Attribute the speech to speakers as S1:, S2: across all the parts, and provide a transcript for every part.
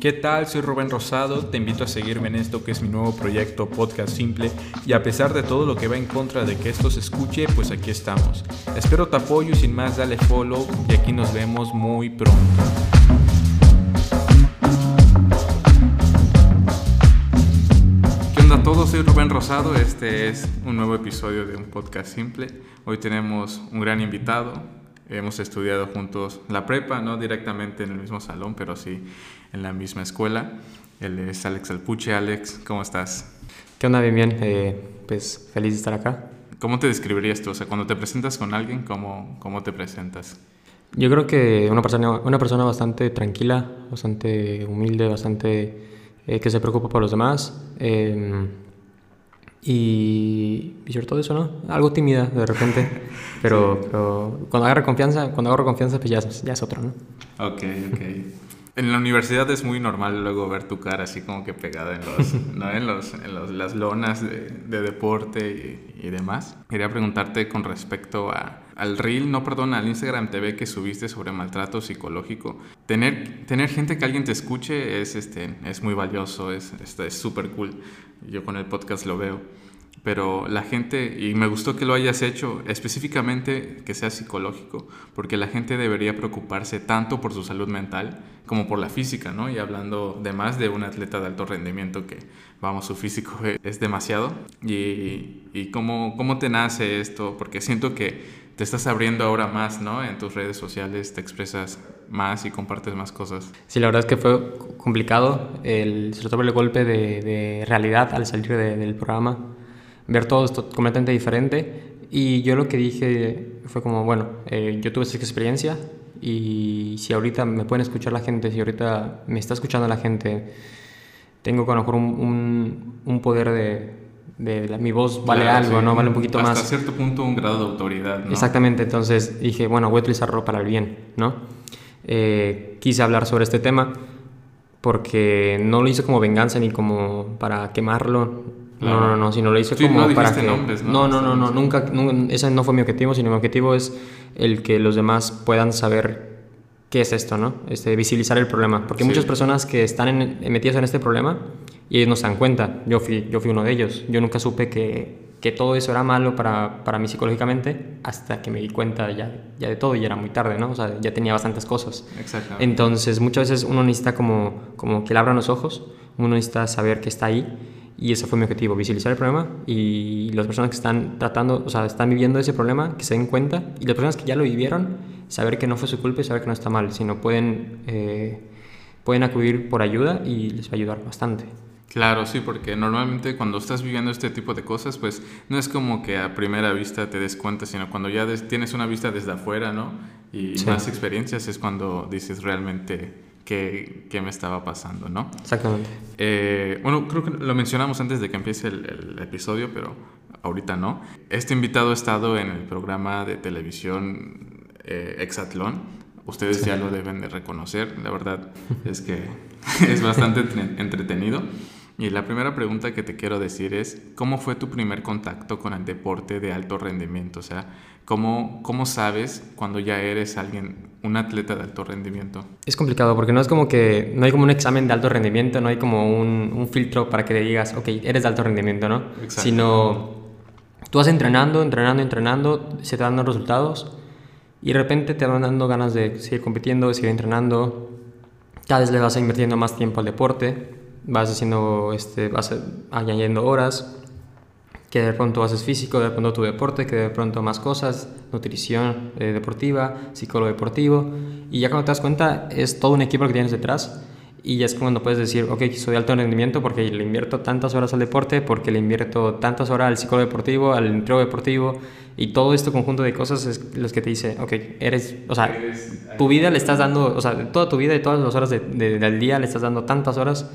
S1: ¿Qué tal? Soy Rubén Rosado, te invito a seguirme en esto que es mi nuevo proyecto Podcast Simple y a pesar de todo lo que va en contra de que esto se escuche, pues aquí estamos. Espero tu apoyo y sin más dale follow y aquí nos vemos muy pronto. ¿Qué onda a todos? Soy Rubén Rosado, este es un nuevo episodio de un podcast simple. Hoy tenemos un gran invitado, hemos estudiado juntos la prepa, no directamente en el mismo salón, pero sí en la misma escuela. Él es Alex Alpuche. Alex, ¿cómo estás?
S2: ¿Qué onda? Bien, bien. Eh, pues feliz de estar acá.
S1: ¿Cómo te describirías tú? O sea, cuando te presentas con alguien, ¿cómo, cómo te presentas?
S2: Yo creo que una persona, una persona bastante tranquila, bastante humilde, bastante eh, que se preocupa por los demás. Em, y, y, sobre todo eso, ¿no? Algo tímida de repente, pero, pero cuando agarra confianza, cuando agarra confianza, pues ya, ya es otro, ¿no?
S1: Ok, ok. En la universidad es muy normal luego ver tu cara así como que pegada en, los, ¿no? en, los, en los, las lonas de, de deporte y, y, demás. Quería preguntarte con respecto a, al reel, no perdón, al Instagram TV que subiste sobre maltrato psicológico. Tener, tener gente que alguien te escuche es, este, es muy valioso, es súper es cool. Yo con el podcast lo veo pero la gente, y me gustó que lo hayas hecho específicamente que sea psicológico, porque la gente debería preocuparse tanto por su salud mental como por la física, ¿no? Y hablando de más de un atleta de alto rendimiento que, vamos, su físico es demasiado. Y, y cómo, cómo te nace esto, porque siento que te estás abriendo ahora más, ¿no? En tus redes sociales te expresas más y compartes más cosas.
S2: Sí, la verdad es que fue complicado, el, sobre todo el golpe de, de realidad al salir de, del programa ver todo esto completamente diferente. Y yo lo que dije fue como, bueno, eh, yo tuve esa experiencia y si ahorita me pueden escuchar la gente, si ahorita me está escuchando la gente, tengo con a lo mejor un, un, poder de, de la, mi voz vale claro, algo, sí. ¿no? Vale un poquito
S1: Hasta
S2: más.
S1: Hasta cierto punto un grado de autoridad, ¿no?
S2: Exactamente, entonces dije, bueno, voy a utilizarlo para el bien, ¿no? Eh, quise hablar sobre este tema porque no lo hice como venganza ni como para quemarlo, no, no, no, sino lo hice
S1: sí,
S2: como
S1: no
S2: para que...
S1: Nombres,
S2: ¿no? no, no, no, no, nunca, nunca, ese no fue mi objetivo, sino mi objetivo es el que los demás puedan saber qué es esto, ¿no? Este, visibilizar el problema, porque sí. muchas personas que están en, metidas en este problema y ellos no se dan cuenta, yo fui, yo fui uno de ellos, yo nunca supe que, que todo eso era malo para, para mí psicológicamente hasta que me di cuenta ya, ya de todo y era muy tarde, ¿no? O sea, ya tenía bastantes cosas. Entonces, muchas veces uno necesita como, como que le abran los ojos, uno necesita saber que está ahí y ese fue mi objetivo, visibilizar el problema y las personas que están tratando, o sea, están viviendo ese problema, que se den cuenta y las personas que ya lo vivieron, saber que no fue su culpa y saber que no está mal, sino pueden, eh, pueden acudir por ayuda y les va a ayudar bastante.
S1: Claro, sí, porque normalmente cuando estás viviendo este tipo de cosas, pues no es como que a primera vista te des cuenta, sino cuando ya tienes una vista desde afuera, ¿no? Y sí. más experiencias es cuando dices realmente qué, qué me estaba pasando, ¿no?
S2: Exactamente.
S1: Eh, bueno, creo que lo mencionamos antes de que empiece el, el, episodio, pero ahorita no. Este invitado ha estado en el programa de televisión eh, Exatlón. Ustedes sí. ya lo deben de reconocer, la verdad es que es bastante entretenido. Y la primera pregunta que te quiero decir es, ¿cómo fue tu primer contacto con el deporte de alto rendimiento? O sea, ¿cómo, cómo sabes cuando ya eres alguien, un atleta de alto rendimiento?
S2: Es complicado porque no es como que, no hay como un examen de alto rendimiento, no hay como un, un filtro para que te digas, ok, eres de alto rendimiento, ¿no?
S1: Exacto.
S2: Sino tú vas entrenando, entrenando, entrenando, se te dan los resultados y de repente te van dando ganas de seguir compitiendo, de seguir entrenando, cada vez le vas invirtiendo más tiempo al deporte vas haciendo, este, vas añadiendo horas, que de pronto haces físico, de pronto tu deporte, que de pronto más cosas, nutrición eh, deportiva, psicólogo deportivo, y ya cuando te das cuenta es todo un equipo que tienes detrás, y ya es cuando puedes decir, ok, soy de alto rendimiento porque le invierto tantas horas al deporte, porque le invierto tantas horas al psicólogo deportivo, al entreno deportivo, y todo este conjunto de cosas es los que te dice, ok, eres, o sea, tu vida le estás dando, o sea, toda tu vida y todas las horas de, de, del día le estás dando tantas horas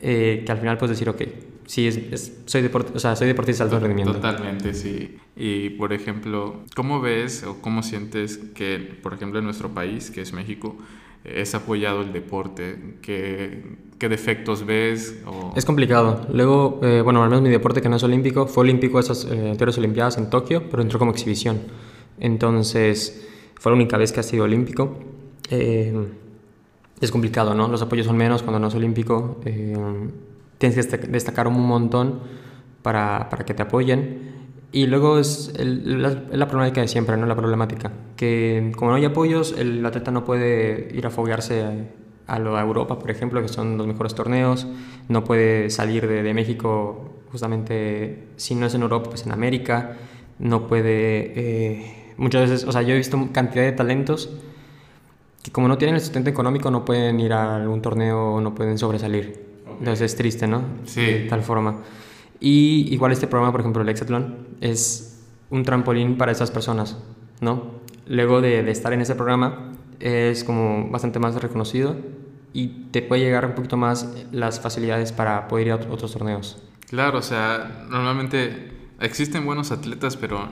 S2: eh, que al final puedes decir, ok, sí, es, es, soy, deport o sea, soy deportista de alto rendimiento.
S1: Totalmente, sí. Y, por ejemplo, ¿cómo ves o cómo sientes que, por ejemplo, en nuestro país, que es México, es apoyado el deporte? ¿Qué, qué defectos ves? O...
S2: Es complicado. Luego, eh, bueno, al menos mi deporte que no es olímpico, fue olímpico esas eh, anteriores Olimpiadas en Tokio, pero entró como exhibición. Entonces, fue la única vez que ha sido olímpico. Eh, es complicado, ¿no? Los apoyos son menos cuando no es olímpico. eh, tienes que destac- destacar un montón para, para que te apoyen. Y luego es el- la, la problemática de siempre, ¿no? La problemática. Que como no hay apoyos, el atleta no puede ir a foguearse a, a Europa, por ejemplo, que son los mejores torneos. No puede salir de, de México, justamente, si no es en Europa, pues en América. No puede... eh, muchas veces, o sea, yo he visto cantidad de talentos que como no tienen el sustento económico no pueden ir a algún torneo o no pueden sobresalir. Entonces es triste, ¿no?
S1: Sí.
S2: De tal forma. Y igual este programa, por ejemplo, el Hexatlón, es un trampolín para esas personas, ¿no? Luego de, de estar en ese programa es como bastante más reconocido y te puede llegar un poquito más las facilidades para poder ir a otro- otros torneos.
S1: Claro, o sea, normalmente existen buenos atletas, pero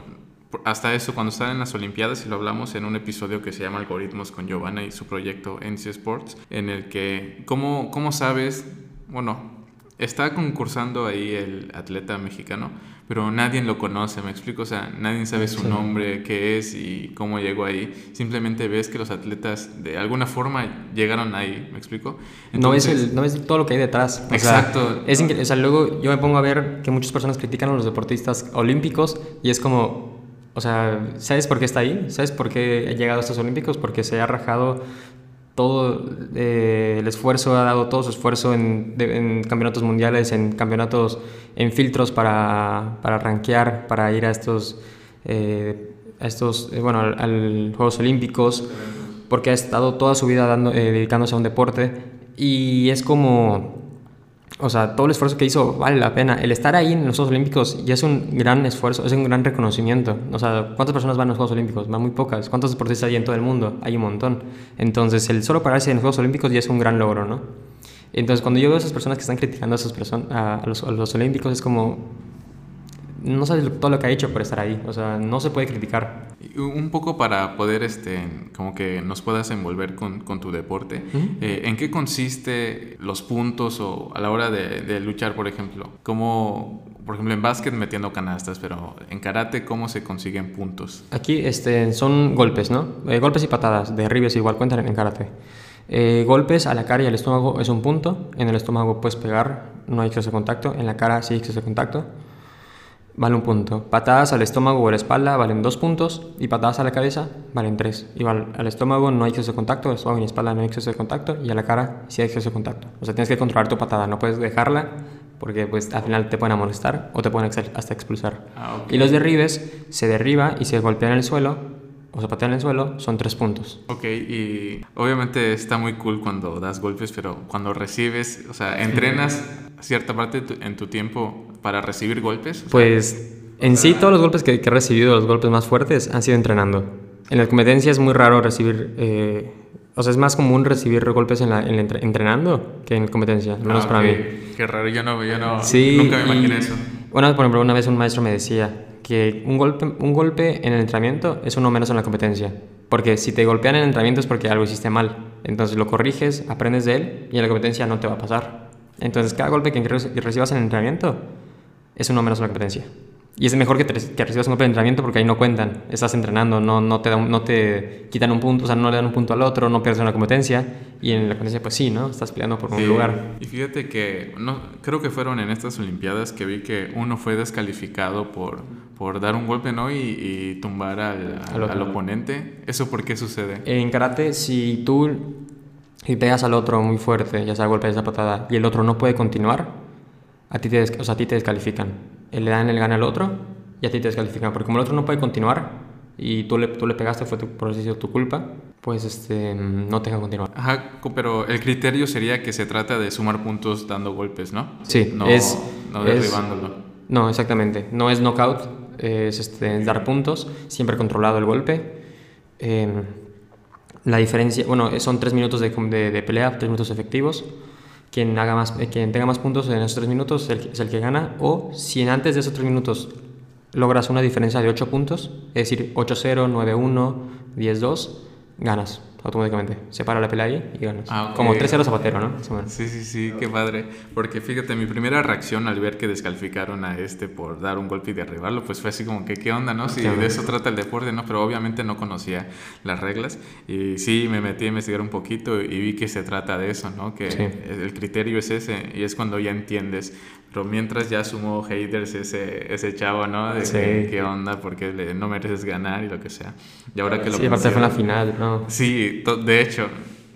S1: hasta eso, cuando están en las Olimpiadas, y lo hablamos en un episodio que se llama Algoritmos con Giovanna y su proyecto NC Sports, en el que, ¿cómo, cómo sabes? Bueno, está concursando ahí el atleta mexicano, pero nadie lo conoce, me explico, o sea, nadie sabe su
S2: Sí.
S1: nombre, qué es y cómo llegó ahí. Simplemente ves que los atletas de alguna forma llegaron ahí, ¿me explico?
S2: no, el, no todo lo que hay detrás. O sea,
S1: Exacto.
S2: es o sea, luego yo me pongo a ver que muchas personas critican a los deportistas olímpicos y es como, o sea, ¿sabes por qué está ahí? ¿Sabes por qué ha llegado a estos olímpicos? Porque se ha rajado todo eh, el esfuerzo, ha dado todo su esfuerzo en, campeonatos mundiales, en campeonatos, en filtros para, para rankear, para ir a estos, eh, a estos eh, bueno, al, al Juegos Olímpicos, porque ha estado toda su vida dando, eh, dedicándose a un deporte y es como, o sea, todo el esfuerzo que hizo vale la pena. El estar ahí en los Juegos Olímpicos ya es un gran esfuerzo, es un gran reconocimiento. O sea, ¿cuántas personas van a los Juegos Olímpicos? Van muy pocas. ¿Cuántos deportistas hay en todo el mundo? Hay un montón. Entonces, el solo pararse en los Juegos Olímpicos ya es un gran logro, ¿no? Entonces, cuando yo veo a esas personas que están criticando a, esas a los, a los Olímpicos, es como, no sabes lo- todo lo que ha hecho por estar ahí. O sea, no se puede criticar.
S1: Un poco para poder, este, como que nos puedas envolver con, con tu deporte. Eh, ¿En qué consiste los puntos o a la hora de, de luchar, por ejemplo? ¿Cómo, por ejemplo, en básquet metiendo canastas, pero en karate, ¿cómo se consiguen puntos?
S2: Aquí este, son golpes, ¿no? Eh, golpes y patadas, derribes igual cuentan en karate. Eh, golpes a la cara y al estómago es un punto. En el estómago puedes pegar, no hay exceso de contacto. En la cara sí hay exceso de contacto. Vale un punto. Patadas al estómago o a la espalda valen dos puntos. Y patadas a la cabeza valen tres. Igual al estómago no hay exceso de contacto, al estómago y la espalda no hay exceso de contacto. Y a la cara sí hay exceso de contacto. O sea, tienes que controlar tu patada, no puedes dejarla porque pues al final te pueden amonestar o te pueden hasta expulsar.
S1: Ah.
S2: Y los derribes se derriba y se golpea en el suelo o se patea en el suelo, son tres puntos.
S1: Ok, y obviamente está muy cool cuando das golpes, pero cuando recibes, o sea, ¿entrenas cierta parte en tu tiempo para recibir golpes?
S2: Pues en sí todos los golpes que, que he recibido, los golpes más fuertes, han sido entrenando. En la competencia es muy raro recibir, eh, o sea, es más común recibir golpes en la, en la entre- entrenando que en la competencia, al menos
S1: ah,
S2: para mí.
S1: Qué raro, yo no, yo no,
S2: Sí,
S1: nunca me imaginé eso.
S2: Bueno, por ejemplo, una vez un maestro me decía que un golpe, un golpe en el entrenamiento es uno menos en la competencia. Porque si te golpean en el entrenamiento es porque algo hiciste mal. Entonces lo corriges, aprendes de él y en la competencia no te va a pasar. Entonces cada golpe que recibas en el entrenamiento es uno menos en la competencia. Y es mejor que, te, que recibas un golpe de entrenamiento porque ahí no cuentan. Estás entrenando, no, no, te da un- no te quitan un punto, o sea, no le dan un punto al otro, no pierdes en la competencia. Y en la competencia, pues sí, ¿no? Estás peleando por un
S1: Sí,
S2: lugar.
S1: Y fíjate que no, creo que fueron en estas Olimpiadas que vi que uno fue descalificado por, por dar un golpe, ¿no? Y, y tumbar al,
S2: Al
S1: al oponente. ¿Eso por qué sucede?
S2: En karate, si tú y pegas al otro muy fuerte, ya sea golpe, ya sea patada, y el otro no puede continuar, a ti te, o sea, a ti te descalifican. Eh, Le dan el gana al otro y a ti te descalifican. Porque como el otro no puede continuar y tú le, tú le pegaste, fue tu, por así decirlo, tu culpa, pues este, no te dejan continuar.
S1: Ajá, pero el criterio sería que se trata de sumar puntos dando golpes, ¿no?
S2: Sí,
S1: no,
S2: es-
S1: no
S2: es-
S1: derribándolo.
S2: No, exactamente. No es knockout, es este, dar puntos, siempre controlado el golpe. Eh, la diferencia, bueno, son tres minutos de, de- de pelea, tres minutos efectivos. Quien, haga más, eh, quien tenga más puntos en esos tres minutos es el, que- es el que gana. O si en antes de esos tres minutos logras una diferencia de ocho puntos, es decir, 8-0, 9-1, 10-2, ganas. Automáticamente. Se para la pelea ahí y ganas.
S1: Ah, ok.
S2: Como 3-0 Zapatero, ¿no?
S1: Sí, sí, sí, qué padre. Porque fíjate, mi primera reacción al ver que descalificaron a este por dar un golpe y derribarlo, pues fue así como que, ¿qué onda, no? Si
S2: ¿Qué onda?
S1: de eso trata el deporte, ¿no? Pero obviamente no conocía las reglas. Y sí, me metí a investigar un poquito y vi que se trata de eso, ¿no? Que
S2: Sí.
S1: el criterio es ese y es cuando ya entiendes. Pero mientras ya sumó haters ese, ese chavo, ¿no? De
S2: Sí.
S1: que, qué onda, porque le- no mereces ganar y lo que sea. Y ahora que lo
S2: Sí, aparte fue en la
S1: mencionas-
S2: final, ¿no?
S1: Sí, de hecho,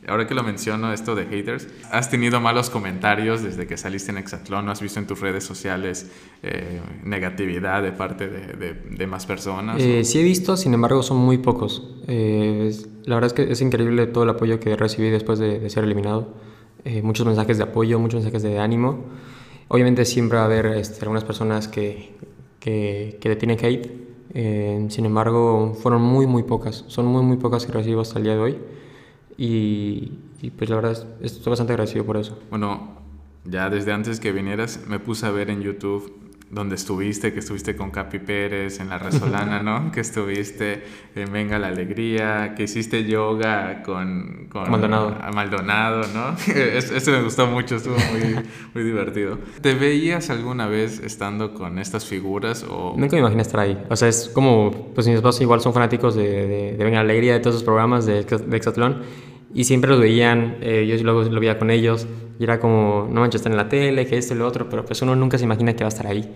S1: ahora que lo menciono, esto de haters, has tenido malos comentarios desde que saliste en Exatlón, ¿no has visto en tus redes sociales eh, negatividad de parte de, de- de más personas?
S2: Eh, sí he visto, sin embargo son muy pocos. Eh, es- la verdad es que es increíble todo el apoyo que recibí después de, de ser eliminado. Eh, muchos mensajes de apoyo, muchos mensajes de ánimo. Obviamente siempre va a haber este, algunas personas que, que, que tienen hate. Eh, sin embargo, fueron muy, muy pocas. Son muy, muy pocas que recibo hasta el día de hoy. Y, y, pues la verdad es- estoy bastante agradecido por eso.
S1: Bueno, ya desde antes que vinieras me puse a ver en YouTube donde estuviste, que estuviste con Capi Pérez en La Resolana, ¿no? Que estuviste en Venga la Alegría, que hiciste yoga con, con
S2: Maldonado.
S1: Maldonado, ¿no? Es- Eso me gustó mucho, estuvo muy, muy divertido. ¿Te veías alguna vez estando con estas figuras o...?
S2: Nunca me imaginé estar ahí. O sea, es como, pues mis papás igual son fanáticos de, de, de Venga la Alegría, de todos esos programas de, de Hexatlón. Y siempre los veían, eh, yo luego lo veía con ellos. Y era como, no manches, están en la tele, que esto y lo otro, pero pues uno nunca se imagina que va a estar ahí.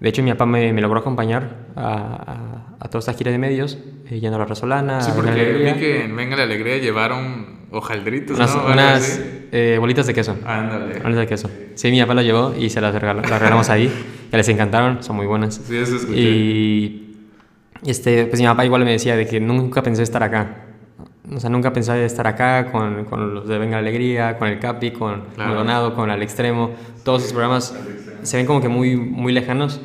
S2: De hecho, mi papá me, me logró acompañar a, a, a toda esta gira de medios, eh, yendo a la Resolana,
S1: Sí, porque vi que en Venga la Alegría llevaron hojaldritos,
S2: Unas,
S1: ¿no?
S2: Unas eh, bolitas de queso.
S1: Ándale.
S2: Bolitas de queso. Sí, mi papá las llevó y se las, regaló- las regalamos ahí. Que les encantaron, son muy buenas.
S1: Sí, eso escuché.
S2: Y este, pues mi papá igual me decía de que nunca pensé estar acá. O sea, nunca pensé estar acá con, con los de Venga Alegría, con el Capi, con
S1: Claro.
S2: Maldonado, con Al Extremo. Todos esos programas se ven como que muy, muy lejanos.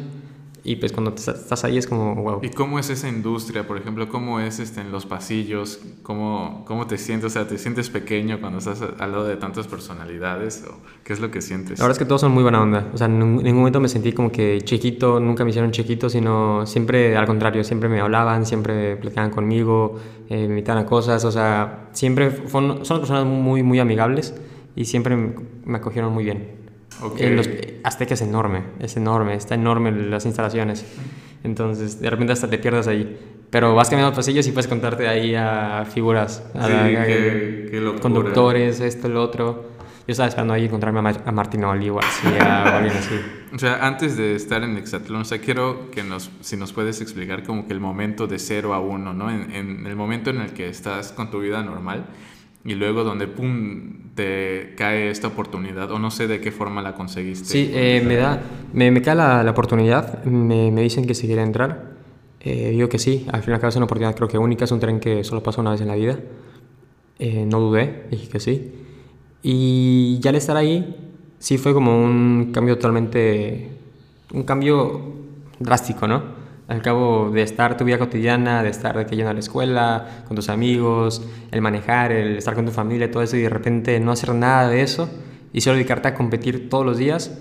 S2: Y pues cuando estás ahí es como, wow.
S1: ¿Y cómo es esa industria, por ejemplo? ¿Cómo es este, en los pasillos? ¿Cómo, ¿Cómo te sientes? O sea, ¿te sientes pequeño cuando estás al lado de tantas personalidades? ¿O ¿Qué es lo que sientes?
S2: La verdad es que todos son muy buena onda. O sea, en ningún momento me sentí como que chiquito, nunca me hicieron chiquito, sino siempre al contrario, siempre me hablaban, siempre platicaban conmigo, eh, me invitaban a cosas. O sea, siempre fueron, son personas muy, muy amigables y siempre me acogieron muy bien.
S1: Ok.
S2: En los, Azteca es enorme, es enorme, está enorme las instalaciones. Entonces, de repente hasta te pierdes ahí. Pero vas caminando pasillos y puedes contarte ahí a figuras, a,
S1: Sí,
S2: a-
S1: qué- qué
S2: conductores, esto, lo otro. Yo estaba esperando ahí encontrarme a, Mar a Martinoli o así, a alguien así.
S1: O sea, antes de estar en Exatlón, o sea, quiero que nos, si nos puedes explicar como que el momento de 0 a 1, ¿no? En, en el momento en el que estás con tu vida normal y luego donde, pum, te cae esta oportunidad o no sé de qué forma la conseguiste.
S2: Sí, eh, me da, me, me cae la, la oportunidad, me, me dicen que si quiere entrar, eh, digo que sí, al fin y al cabo es una oportunidad creo que única, es un tren que solo pasa una vez en la vida, Eh, no dudé, dije que sí, y ya al estar ahí, sí fue como un cambio totalmente, un cambio drástico, ¿no? Al cabo de estar tu vida cotidiana, de estar de que a la escuela, con tus amigos, el manejar, el estar con tu familia, todo eso, y de repente no hacer nada de eso y solo dedicarte a competir todos los días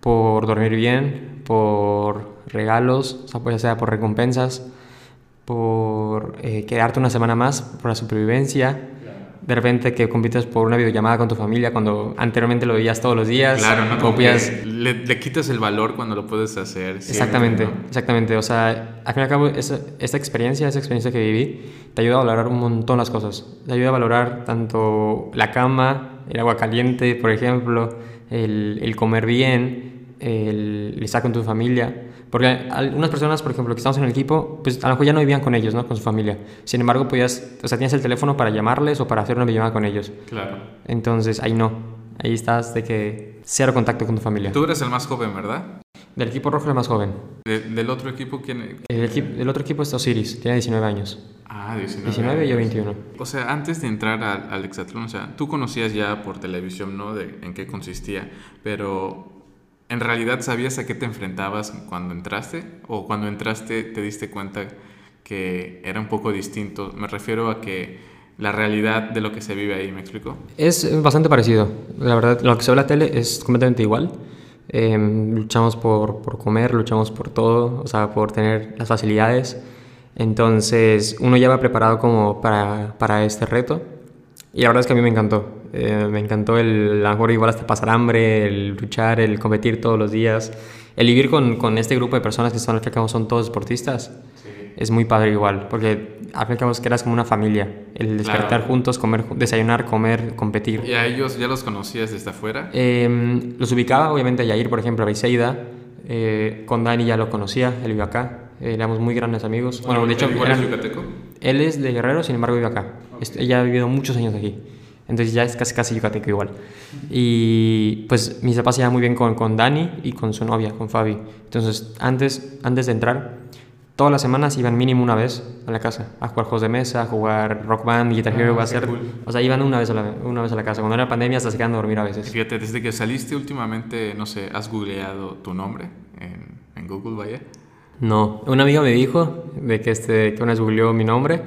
S2: por dormir bien, por regalos, o sea, pues, ya sea por recompensas, por eh, quedarte una semana más, por la supervivencia. De repente que compites por una videollamada con tu familia cuando anteriormente lo veías todos los días.
S1: Claro, ¿no? que le, le quitas el valor cuando lo puedes hacer.
S2: Exactamente,
S1: ¿no?
S2: exactamente. O sea, al fin y al cabo, esa, esta experiencia, esa experiencia que viví, te ayuda a valorar un montón las cosas. Te ayuda a valorar tanto la cama, el agua caliente, por ejemplo, el, el comer bien, el, el estar con tu familia. Porque algunas personas, por ejemplo, que estamos en el equipo, pues a lo mejor ya no vivían con ellos, ¿no? Con su familia. Sin embargo, podías, o sea, tienes el teléfono para llamarles o para hacer una videollamada con ellos.
S1: Claro.
S2: Entonces, ahí no. Ahí estás de que cero contacto con tu familia.
S1: Tú eres el más joven, ¿verdad?
S2: Del equipo rojo, el más joven.
S1: De- del otro equipo, ¿quién?
S2: El, equi- el otro equipo es Osiris, tiene 19 años.
S1: Ah, 19.
S2: 19 y yo
S1: años.
S2: 21.
S1: O sea, antes de entrar al, al Hexatlón, o sea, tú conocías ya por televisión, ¿no? De en qué consistía, pero ¿en realidad sabías a qué te enfrentabas cuando entraste? ¿O cuando entraste te diste cuenta que era un poco distinto? Me refiero a que la realidad de lo que se vive ahí, ¿me explico?
S2: Es bastante parecido. La verdad, lo que se ve en la tele es completamente igual. Em, luchamos por, por comer, luchamos por todo, o sea, por tener las facilidades. Entonces, uno ya va preparado como para, para este reto. Y la verdad es que a mí me encantó. Eh, me encantó el, a lo mejor igual hasta pasar hambre, el luchar, el competir todos los días. El vivir con, con este grupo de personas que son, al fin son todos deportistas. Es muy padre igual, porque al fin que eras como una familia. El despertar
S1: Claro.
S2: juntos, comer, desayunar, comer, competir.
S1: ¿Y a ellos ya los conocías desde afuera?
S2: Eh, los ubicaba, obviamente, a Yair, por ejemplo, a Beiseida. Eh, con Dani ya lo conocía, él vive acá. Eh, éramos muy grandes amigos. Bueno, de hecho,
S1: ¿Igual es yucateco?
S2: él es de Guerrero, sin embargo, vive acá. Est- Ella ha vivido muchos años aquí. Entonces ya es casi, casi yucateco igual. Y pues mis papás se llevan muy bien con, con Dani y con su novia, con Fabi. Entonces, antes, antes de entrar, todas las semanas iban mínimo una vez a la casa a jugar juegos de mesa, a jugar rock band, guitar hero,
S1: Ah,
S2: a hacer...
S1: cool.
S2: O sea, iban una vez, a la, una vez a la casa. Cuando era pandemia hasta se quedaban a dormir a veces.
S1: Fíjate, desde que saliste últimamente, no sé, ¿has googleado tu nombre en, en Google, vaya?
S2: No, una amiga me dijo de que, este, que una vez googleó mi nombre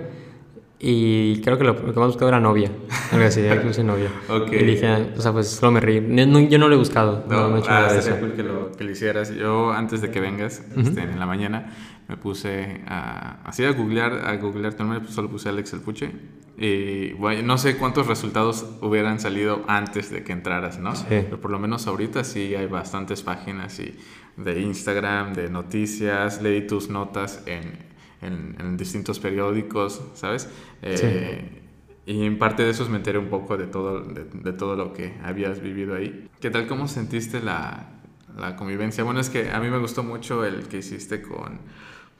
S2: y creo que lo, lo que más buscaba era novia. Algo así, ya puse novia.
S1: Ok.
S2: Y dije, o sea, pues solo me reí. No- no- yo no lo he buscado, no, no he hecho
S1: ah,
S2: eso.
S1: cool que lo, que lo hicieras. Yo, antes de que vengas, este, en la mañana, me puse a, así a googlear, a googlear tu nombre, pues solo puse Alex el Puche. Y bueno, no sé cuántos resultados hubieran salido antes de que entraras, ¿no?
S2: Sí.
S1: Pero por lo menos ahorita sí hay bastantes páginas y de Instagram, de noticias, leí tus notas en, en, en distintos periódicos, ¿sabes? Eh, Y en parte de esos me enteré un poco de todo, de, de todo lo que habías vivido ahí. ¿Qué tal? ¿Cómo sentiste la, la convivencia? Bueno, es que a mí me gustó mucho el que hiciste con,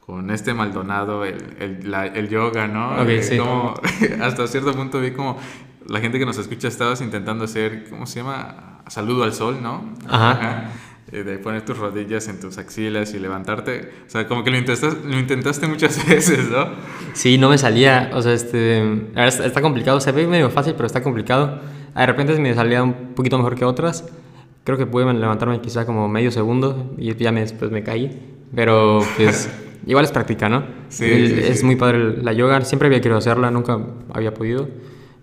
S1: con este Maldonado, el, el, la- el yoga, ¿no?
S2: Ok,
S1: Eh,
S2: sí.
S1: como- hasta cierto punto vi como la gente que nos escucha estabas intentando hacer, ¿cómo se llama? Saludo al sol, ¿no?
S2: Ajá.
S1: De poner tus rodillas en tus axilas y levantarte. O sea, como que lo intentaste, lo intentaste muchas veces, ¿no?
S2: Sí, no me salía, o sea, este, está, está complicado, se ve medio fácil, pero está complicado. De repente me salía un poquito mejor que otras. Creo que pude levantarme quizá como medio segundo y ya me, después me caí. Pero pues igual es práctica, ¿no?
S1: Sí,
S2: El-
S1: sí,
S2: es
S1: sí.
S2: muy padre la yoga, siempre había querido hacerla, nunca había podido.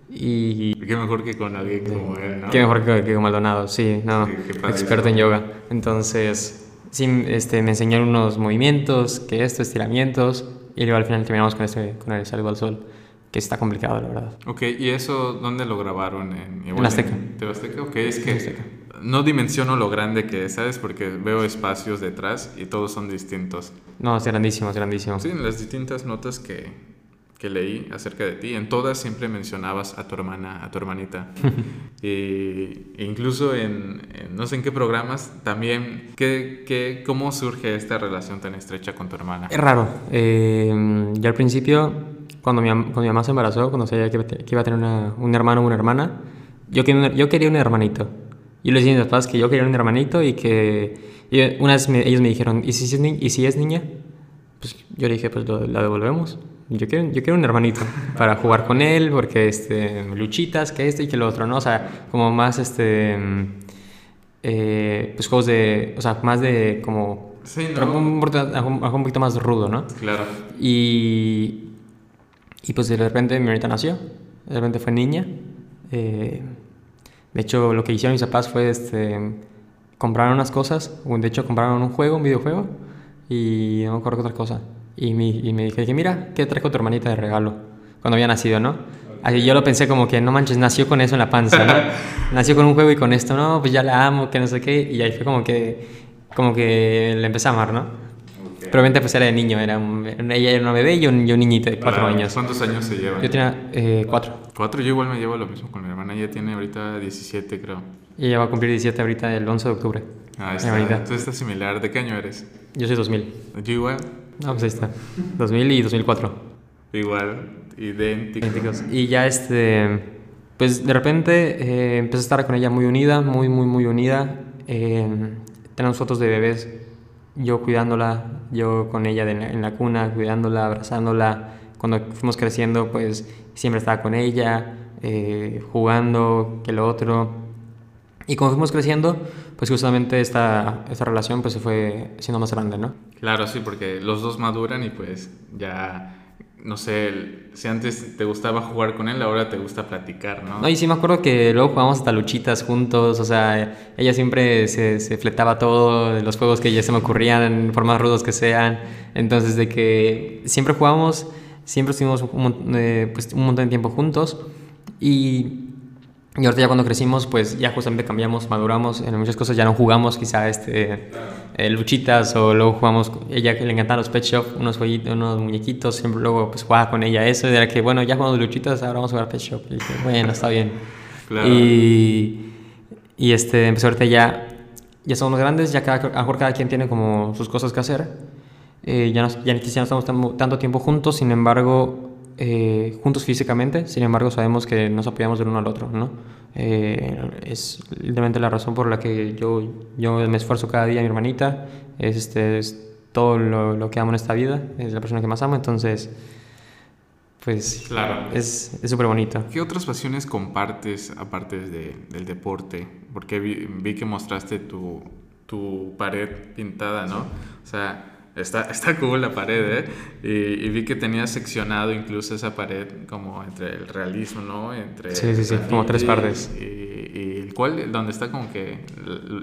S2: Y
S1: Qué mejor que con alguien como él, ¿no?
S2: qué mejor que, que con Maldonado, sí, no,
S1: Sí,
S2: experto en yoga. Entonces, sí, este, me enseñaron unos movimientos, que esto, estiramientos, y luego al final terminamos con, este, con el saludo al sol, que está complicado, la verdad.
S1: Ok, ¿y eso dónde lo grabaron? En,
S2: En Azteca.
S1: ¿En Azteca? Ok, es que
S2: Azteca.
S1: no dimensiono lo grande que es, ¿sabes? Porque veo espacios detrás y todos son distintos.
S2: No, es grandísimo, es grandísimo.
S1: Sí, en las distintas notas que, que leí acerca de ti, en todas siempre mencionabas a tu hermana, a tu hermanita. e incluso en, en no sé en qué programas también, ¿qué, qué, ¿cómo surge esta relación tan estrecha con tu hermana?
S2: Es raro. Eh, yo al principio, cuando mi, cuando mi mamá se embarazó, cuando sabía que, iba a te- que iba a tener una- un hermano o una hermana, yo quería, un- yo quería un hermanito. Yo les dije a mis papás que yo quería un hermanito y que y una vez me- ellos me dijeron, ¿y si, es ni- ¿y si es niña? Pues yo le dije, pues lo- la devolvemos. Yo quiero, yo quiero un hermanito para jugar con él, porque este, luchitas, que este y que lo otro, ¿no? O sea, como más, este, eh, pues juegos de, o sea, más de como
S1: Sí, ¿no?
S2: un, algo un poquito más rudo, ¿no?
S1: Claro.
S2: Y, y pues de repente mi hermanita nació, de repente fue niña. Eh, de hecho, lo que hicieron mis papás fue este, compraron unas cosas, o de hecho compraron un juego, un videojuego, y no me acuerdo qué otra cosa. Y me, y me dije, mira, ¿qué trajo tu hermanita de regalo? Cuando había nacido, ¿no? Así yo lo pensé como que, no manches, nació con eso en la panza, ¿no? nació con un juego y con esto, no, pues ya la amo, que no sé qué. Y ahí fue como que, como que le empecé a amar, ¿no? Pero obviamente pues era de niño, era un- ella era una bebé y yo, un niñito de cuatro
S1: Para-
S2: años.
S1: ¿Cuántos años se llevan?
S2: Yo tenía eh, cuatro.
S1: Cuatro, yo igual me llevo lo mismo con mi hermana. Ella tiene ahorita 17, creo.
S2: Y ella va a cumplir 17 ahorita el 11 de octubre.
S1: Ah, está. Entonces está similar. ¿De qué año eres?
S2: Yo soy 2000.
S1: Yo igual.
S2: No, pues ahí está. 2000 y 2004.
S1: Igual. Idéntico.
S2: idénticos. Y ya este, pues de repente eh, empecé a estar con ella muy unida, muy, muy, muy unida. Eh, tenemos fotos de bebés, yo cuidándola, yo con ella en la cuna, cuidándola, abrazándola. Cuando fuimos creciendo, pues siempre estaba con ella, eh, jugando, que lo otro. Y como fuimos creciendo, pues justamente esta, esta relación pues se fue siendo más grande, ¿no?
S1: Claro, sí, porque los dos maduran y pues ya, no sé, si antes te gustaba jugar con él, ahora te gusta platicar, ¿no?
S2: No, y sí me acuerdo que luego jugábamos hasta luchitas juntos, o sea, ella siempre se, se fletaba todo, los juegos que ya se me ocurrían, por más rudos que sean, entonces de que siempre jugábamos, siempre estuvimos un, eh, pues, un montón de tiempo juntos, Y y ahorita ya cuando crecimos, pues ya justamente cambiamos, maduramos, en muchas cosas ya no jugamos quizá este, eh, luchitas o luego jugamos, ella que le encantaban los pet shop, unos, jueguitos, unos muñequitos, siempre luego pues jugaba con ella eso, y era que bueno, ya jugamos luchitas, ahora vamos a jugar pet shop. Y dije, bueno, está bien. Y, y este, pues ahorita ya, ya somos grandes, ya cada, a lo mejor cada quien tiene como sus cosas que hacer. Eh, ya, no, ya no estamos tanto tiempo juntos, sin embargo, eh, juntos físicamente, sin embargo sabemos que nos apoyamos del uno al otro, ¿no? Eh, es literalmente la razón por la que yo, yo me esfuerzo cada día, mi hermanita, es, este, es todo lo, lo, que amo en esta vida, es la persona que más amo, entonces, pues claro. es súper bonito.
S1: ¿Qué otras pasiones compartes aparte de, del deporte? Porque vi, vi que mostraste tu, tu pared pintada, ¿no? O sea Está, está cool la pared, ¿eh? Y, vi que tenías seccionado incluso esa pared como entre el realismo, ¿no? Entre
S2: sí, sí, sí, como tres partes.
S1: Y, y, el cual, donde está como que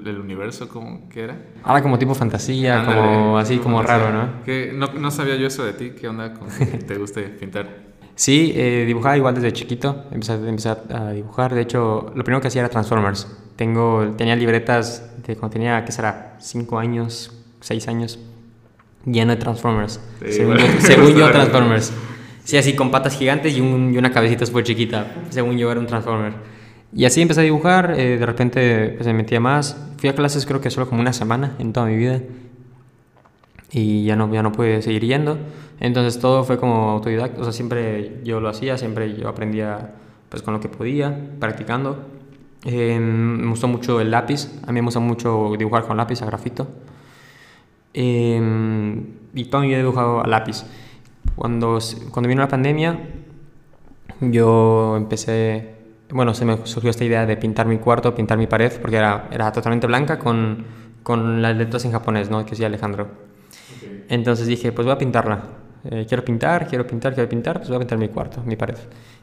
S1: el, universo, como que era?
S2: Ahora como tipo fantasía, como así, como raro, ¿no?
S1: Que no, no, sabía yo eso de ti, ¿qué onda con te guste pintar?
S2: Sí, eh, dibujaba igual desde chiquito, empecé, empecé, a dibujar, de hecho, lo primero que hacía era Transformers. Tengo, tenía libretas de cuando tenía, ¿qué será? Cinco años, seis años lleno de Transformers. según, yo, Transformers. Sí, así con patas gigantes y, un, y una cabecita súper chiquita. Según yo era un Transformer. Y así empecé a dibujar, eh, de repente pues, me metía más. Fui a clases creo que solo como una semana en toda mi vida. Y ya no, ya no pude seguir yendo. Entonces todo fue como autodidacta. O sea, siempre yo lo hacía, siempre yo aprendía pues con lo que podía, practicando. Eh, me gustó mucho el lápiz. A mí me gusta mucho dibujar con lápiz a grafito. Eh, y todo mi vida he dibujado a lápiz. Cuando, cuando vino la pandemia, yo empecé, bueno, se me surgió esta idea de pintar mi cuarto, pintar mi pared, porque era, era totalmente blanca con, con las letras en japonés, ¿no? Que decía Alejandro. Entonces dije, pues voy a pintarla. Eh, quiero pintar, quiero pintar, quiero pintar, pues voy a pintar mi cuarto, mi pared.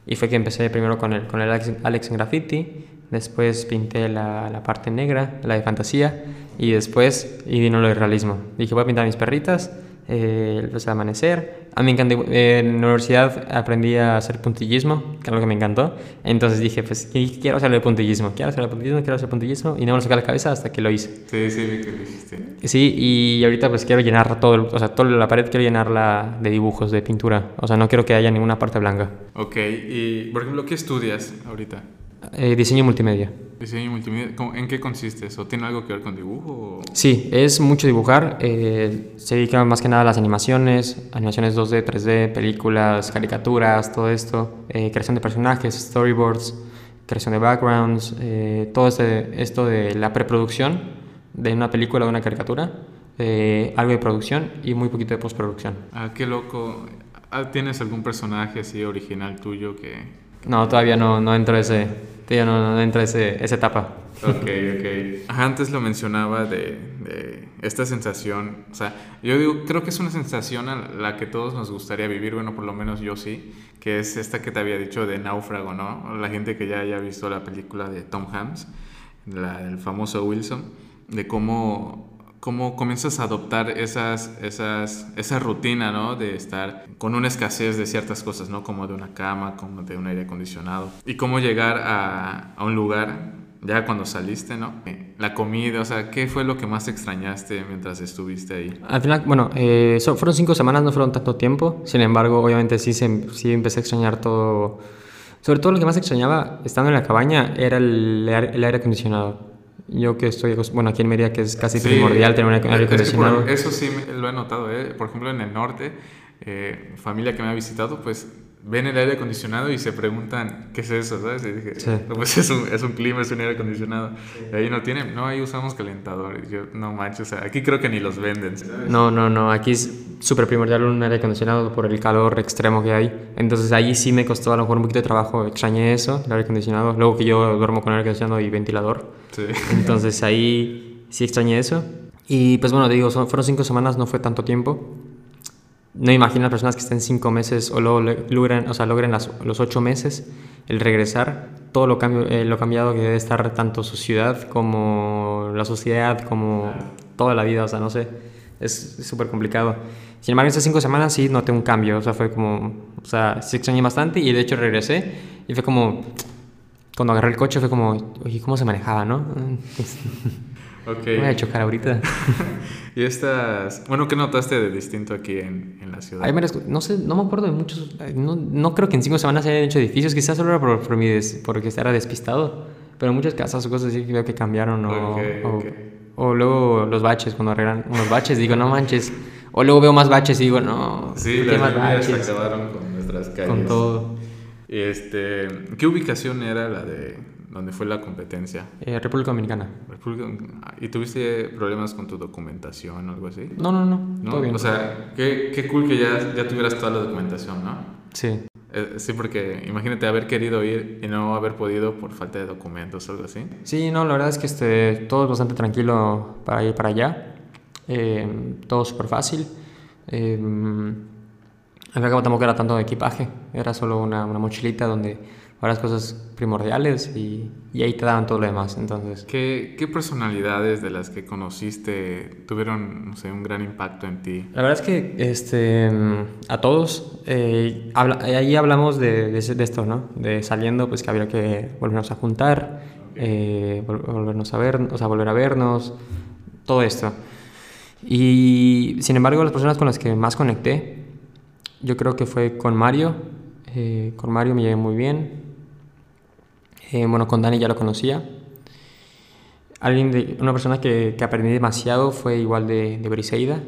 S2: Y fue que empecé primero con el, con el Alex, Alex en Graffiti, después pinté la, la, parte negra, la de fantasía, y después y vino lo del realismo. Dije, voy a pintar mis perritas, eh, el amanecer. A mí me encanta, en la universidad aprendí a hacer puntillismo, que es algo que me encantó. Entonces dije, pues quiero hacer el puntillismo, quiero hacer el puntillismo, quiero hacer el puntillismo, y no me lo saqué la cabeza hasta que lo hice.
S1: Sí, sí, vi que lo hiciste.
S2: Sí, y ahorita pues quiero llenar todo, o sea, toda la pared quiero llenarla de dibujos, de pintura. O sea, no quiero que haya ninguna parte blanca.
S1: Ok, y por ejemplo, ¿qué estudias ahorita?
S2: Eh, diseño multimedia.
S1: Diseño multimedia, ¿en qué consiste eso? ¿Tiene algo que ver con dibujo?
S2: Sí, es mucho dibujar. Eh, se dedica más que nada a las animaciones, animaciones 2D, 3D, películas, caricaturas, todo esto, eh, creación de personajes, storyboards, creación de backgrounds, todo este, esto de la preproducción de una película o una caricatura, algo de producción y muy poquito de postproducción.
S1: Ah, qué loco. Ah, ¿Tienes algún personaje así original tuyo que,
S2: no, todavía no, no entro ese, todavía no, no entro ese, esa etapa.
S1: Ok, ok. Antes lo mencionaba de, de, esta sensación, o sea, yo digo, creo que es una sensación a la que todos nos gustaría vivir, bueno, por lo menos yo sí, que es esta que te había dicho de náufrago, ¿no? La gente que ya haya visto la película de Tom Hanks, la, el famoso Wilson, de cómo cómo comienzas a adoptar esas, esas, esa rutina, ¿no? De estar con una escasez de ciertas cosas, ¿no? Como de una cama, como de un aire acondicionado. Y cómo llegar a, a un lugar, ya cuando saliste, ¿no? Eh, la comida, o sea, ¿qué fue lo que más extrañaste mientras estuviste ahí?
S2: Al final, bueno, eh, fueron cinco semanas, no fueron tanto tiempo. Sin embargo, obviamente sí, se, sí empecé a extrañar todo. Sobre todo lo que más extrañaba estando en la cabaña era el, el aire acondicionado yo que estoy, bueno, aquí en Mérida, que es casi primordial tener un aire acondicionado.
S1: Eso sí lo he notado, ¿eh? Por ejemplo, en el norte, eh, familia que me ha visitado, pues ven el aire acondicionado y se preguntan, ¿qué es eso? ¿sabes? Y dije, pues es un, es un, clima, es un aire acondicionado. Y ahí no tienen, no, ahí usamos calentadores. Yo, no manches, o sea, aquí creo que ni los venden.
S2: No, no, no, aquí es súper primordial un aire acondicionado por el calor extremo que hay. Entonces ahí sí me costó a lo mejor un poquito de trabajo, extrañé eso, el aire acondicionado. Luego que yo duermo con aire acondicionado y ventilador. Sí. Entonces ahí sí extrañé eso. Y pues bueno, te digo, fueron cinco semanas, no fue tanto tiempo no imagino las personas que estén cinco meses o lo logren, o sea, logren los ocho meses el regresar, todo lo, cambio, eh, lo cambiado que debe estar tanto su ciudad como la sociedad, como toda la vida, o sea, no sé. es súper complicado. Sin embargo, esas cinco semanas sí noté un cambio, o sea, fue como, o sea, sí extrañé bastante y de hecho regresé y fue como, cuando agarré el coche fue como, oye, ¿cómo se manejaba, no?
S1: Ok.
S2: Me voy a chocar ahorita.
S1: y estas, bueno, ¿qué notaste de distinto aquí en, en la ciudad?
S2: Varias co- no sé, no me acuerdo de muchos, no, no creo que en cinco semanas se hayan hecho edificios, quizás solo era por, por mi des- porque era despistado, pero muchas casas o cosas así que veo que cambiaron o,
S1: Ok,
S2: o,
S1: ok.
S2: o luego los baches, cuando arreglan unos baches, digo, no manches, o luego veo más baches y digo, no,
S1: Sí,
S2: ¿por qué
S1: las
S2: más baches?
S1: acabaron con nuestras calles.
S2: Con todo.
S1: Este, ¿qué ubicación era la de donde fue la competencia?
S2: Eh, República Dominicana.
S1: República- ¿Y tuviste problemas con tu documentación o algo así?
S2: No, no, no,
S1: ¿No?
S2: todo bien.
S1: O sea, qué, qué cool que ya, ya tuvieras toda la documentación, ¿no?
S2: sí.
S1: Eh, sí, porque imagínate haber querido ir y no haber podido por falta de documentos o algo así.
S2: Sí, no, la verdad es que este, todo es bastante tranquilo para ir para allá. Eh, todo súper fácil. Eh, al cabo tampoco era tanto de equipaje, era solo una, una mochilita donde varias cosas primordiales y, y ahí te daban todo lo demás. Entonces,
S1: ¿Qué, ¿Qué personalidades de las que conociste tuvieron, no sé, un gran impacto en ti?
S2: la verdad es que este, a todos, eh, habla- ahí hablamos de, de, de esto, ¿no? De saliendo, pues que habría que volvernos a juntar, eh, vol- volvernos a ver, o sea, volver a vernos, todo esto. Y sin embargo, las personas con las que más conecté, yo creo que fue con Mario. Eh, con Mario me llevé muy bien. Eh, bueno, con Dani ya lo conocía. Alguien una persona que, que aprendí demasiado fue igual de, de Briseida,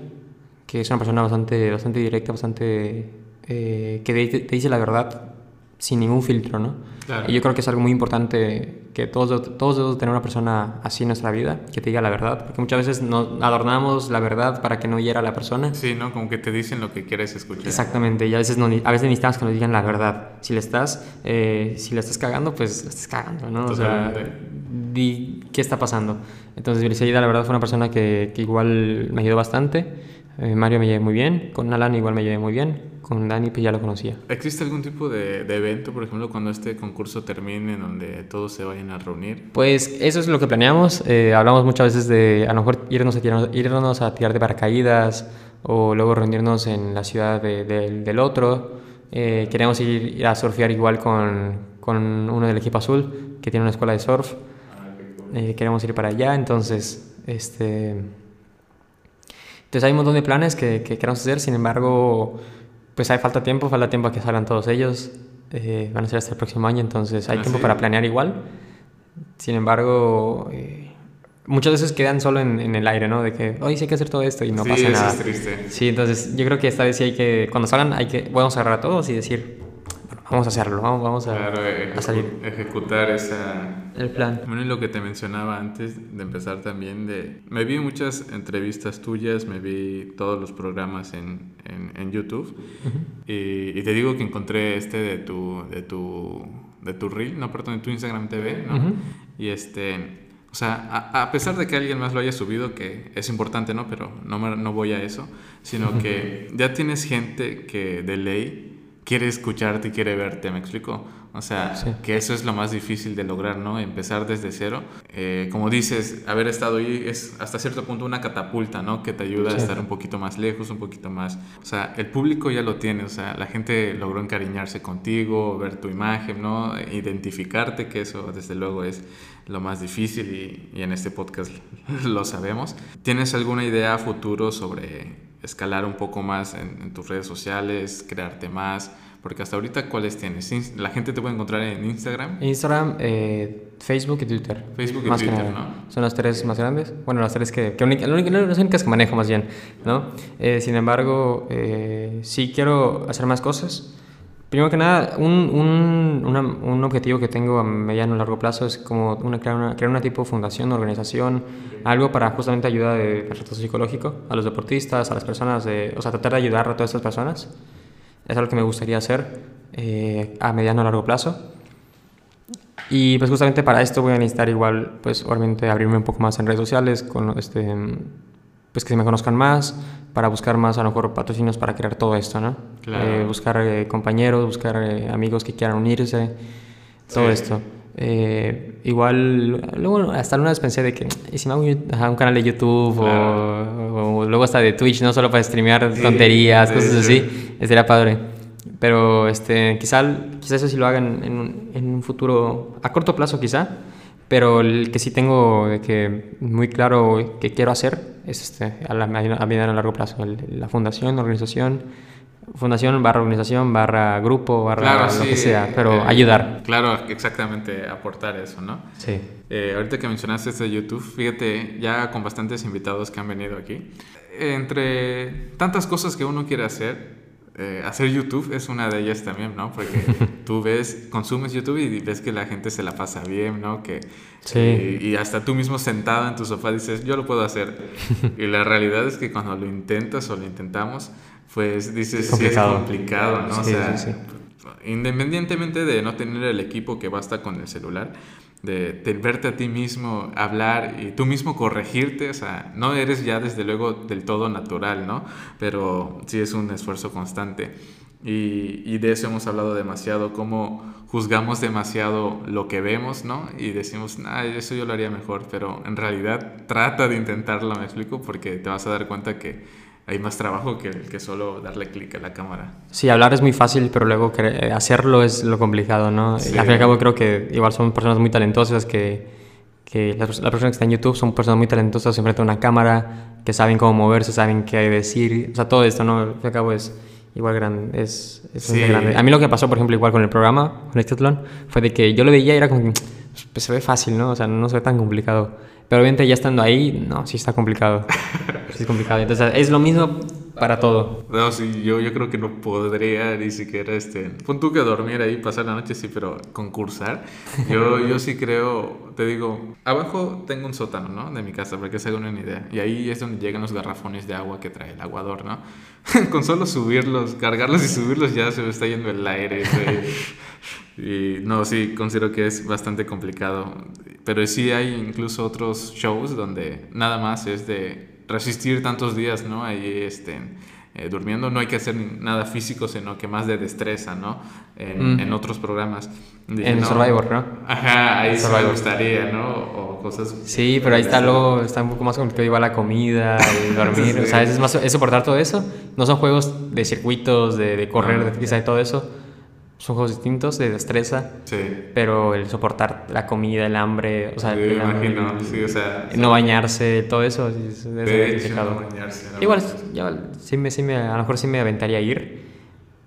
S2: que es una persona bastante, bastante directa, bastante... eh, que te dice la verdad sin ningún filtro, ¿no?
S1: Claro.
S2: Y yo creo que es algo muy importante que todos, todos debemos tener una persona así en nuestra vida, que te diga la verdad, porque muchas veces no, adornamos la verdad para que no hiera a la persona.
S1: Sí, ¿no? Como que te dicen lo que quieres escuchar.
S2: Exactamente, y a veces, no, a veces necesitamos que nos digan la verdad. Si le estás, eh, si le estás cagando, pues la estás cagando, ¿no? O sea,
S1: Totalmente.
S2: di qué está pasando. Entonces, Briseida, la verdad, fue una persona que, que igual me ayudó bastante. Eh, Mario me llevé muy bien, con Alan igual me llevé muy bien, con Dani pues ya lo conocía.
S1: ¿Existe algún tipo de, de evento, por ejemplo, cuando este concurso termine, en donde todos se vayan a reunir?
S2: Pues eso es lo que planeamos. Eh, hablamos muchas veces de a lo mejor irnos a tirar, irnos a tirar de paracaídas o luego reunirnos en la ciudad de- de- del otro. Eh, queremos ir, ir a surfear igual con, con uno del equipo azul que tiene una escuela de surf. Eh, queremos ir para allá, entonces, este... Entonces hay un montón de planes que, que queremos hacer, sin embargo, pues hay falta tiempo, falta tiempo a que salgan todos ellos. Eh, van a ser hasta el próximo año, entonces hay
S1: Ah,
S2: tiempo
S1: sí.
S2: para planear igual. Sin embargo, eh, muchas veces quedan solo en, en el aire, ¿no? De que, hoy sí hay que hacer todo esto y no
S1: sí,
S2: pasa
S1: eso
S2: nada.
S1: es triste.
S2: Sí, entonces yo creo que esta vez sí hay que, cuando salgan, hay que, podemos agarrar a todos y decir, vamos a hacerlo, vamos, vamos a,
S1: Claro,
S2: a
S1: ejecu-
S2: salir.
S1: ejecutar esa...
S2: El plan.
S1: Bueno, y lo que te mencionaba antes de empezar también, de... Me vi muchas entrevistas tuyas, me vi todos los programas en, en, en YouTube y, y te digo que encontré este de tu, de tu, de tu reel, no, perdón, de tu Instagram TV, ¿no?
S2: Ujú.
S1: Y este... O sea, a, a pesar de que alguien más lo haya subido, que es importante, ¿no? Pero no, me- no voy a eso, sino que ya tienes gente que de ley quiere escucharte y quiere verte, ¿me explico? O sea,
S2: Sí.
S1: que eso es lo más difícil de lograr, ¿no? Empezar desde cero. Eh, como dices, haber estado ahí es hasta cierto punto una catapulta, ¿no? Que te ayuda a
S2: Sí.
S1: estar un poquito más lejos, un poquito más... O sea, el público ya lo tiene, o sea, la gente logró encariñarse contigo, ver tu imagen, ¿no? Identificarte, que eso desde luego es lo más difícil y, y en este podcast lo sabemos. ¿Tienes alguna idea a futuro sobre escalar un poco más en, en tus redes sociales, crearte más? Porque hasta ahorita, ¿cuáles tienes? La gente te puede encontrar en Instagram.
S2: Instagram, eh, Facebook y Twitter.
S1: Facebook y
S2: Más
S1: Twitter. ¿no?
S2: Son las tres más grandes. Bueno, las tres que, única- las únicas que manejo más bien, ¿no? Eh, sin embargo, eh, sí quiero hacer más cosas. Primero que nada, un, un, una- un objetivo que tengo a mediano y largo plazo es como una, crear, una, crear una tipo de fundación, organización, algo para justamente ayuda de retrato psicológico a los deportistas, a las personas, de, o sea, tratar de ayudar a todas estas personas. Es algo que me gustaría hacer eh, a mediano o largo plazo. Y pues justamente para esto voy a necesitar igual, pues obviamente abrirme un poco más en redes sociales, con este, pues que se me conozcan más, para buscar más a lo mejor patrocinios para crear todo esto, ¿no?
S1: Claro.
S2: Eh, buscar eh, compañeros, buscar eh, amigos que quieran unirse, todo
S1: Sí.
S2: esto. Eh, igual, luego hasta una vez pensé de que, ¿y si me hago un canal de YouTube o, luego hasta de Twitch, no solo para streamear tonterías, cosas así, estaría padre. Pero este, quizá, quizá eso sí lo hagan en en un futuro, a corto plazo quizá, pero el que sí tengo de que muy claro que quiero hacer es este, a, la, a mediano a largo plazo, la fundación, organización, fundación barra organización barra grupo barra lo que sea, pero eh, ayudar.
S1: Claro, exactamente, aportar eso, ¿no?
S2: Sí.
S1: Eh, ahorita que mencionaste este YouTube, fíjate, ya con bastantes invitados que han venido aquí, entre tantas cosas que uno quiere hacer, eh, hacer YouTube es una de ellas también, ¿no? Porque tú ves, consumes YouTube y ves que la gente se la pasa bien, ¿no? Que,
S2: sí.
S1: Eh, y hasta tú mismo sentado en tu sofá dices, yo lo puedo hacer. y la realidad es que cuando lo intentas o lo intentamos, pues dices, sí es complicado, ¿no? o sea, independientemente de no tener el equipo que basta con el celular, de, verte a ti mismo hablar y tú mismo corregirte, o sea, no eres ya desde luego del todo natural, ¿no? Pero sí es un esfuerzo constante. Y, y, de eso hemos hablado demasiado, cómo juzgamos demasiado lo que vemos, ¿no? Y decimos, ah, eso yo lo haría mejor, pero en realidad trata de intentarlo, me explico, porque te vas a dar cuenta que hay más trabajo que, que solo darle clic a la cámara.
S2: Sí, hablar es muy fácil, pero luego hacerlo es lo complicado, ¿no? Y al fin y al cabo creo que igual son personas muy talentosas que, que las, personas que están en YouTube son personas muy talentosas frente a una cámara, que saben cómo moverse, saben qué decir, o sea, todo esto, ¿no? Al fin y al cabo es igual grande, es, es muy grande. A mí lo que pasó, por ejemplo, igual con el programa, con este fue de que yo lo veía y era como, pues se ve fácil, ¿no? O sea, no se ve tan complicado. Pero obviamente ya estando ahí, no, sí está complicado. sí es complicado. Entonces es lo mismo para todo.
S1: No, sí, yo, yo creo que no podría ni siquiera, este, pon tú que dormir ahí, pasar la noche, sí, pero concursar. Yo, yo sí creo, te digo, abajo tengo un sótano, ¿no? De mi casa, para que se hagan una idea. Y ahí es donde llegan los garrafones de agua que trae el aguador, ¿no? Con solo subirlos, cargarlos y subirlos ya se me está yendo el aire. Y no, sí, considero que es bastante complicado. Pero sí hay incluso otros shows donde nada más es de resistir tantos días, ¿no? Ahí este, eh, durmiendo. No hay que hacer nada físico, sino que más de destreza, ¿no? En, en otros programas.
S2: en Survivor, ¿no?
S1: Ajá, ahí sí me gustaría, ¿no? O cosas.
S2: Sí, pero ahí está luego, está un poco más complicado igual la comida, el dormir. O sea, es, más, es soportar todo eso. No son juegos de circuitos, de, de correr, de quizá y todo eso son juegos distintos de destreza.
S1: Sí.
S2: Pero el soportar la comida, el hambre, o sea,
S1: sí, imagino, sí, o sea,
S2: no bañarse, todo eso es,
S1: complicado. No bañarse,
S2: Igual, sí me, sí me, a lo mejor sí me aventaría a ir,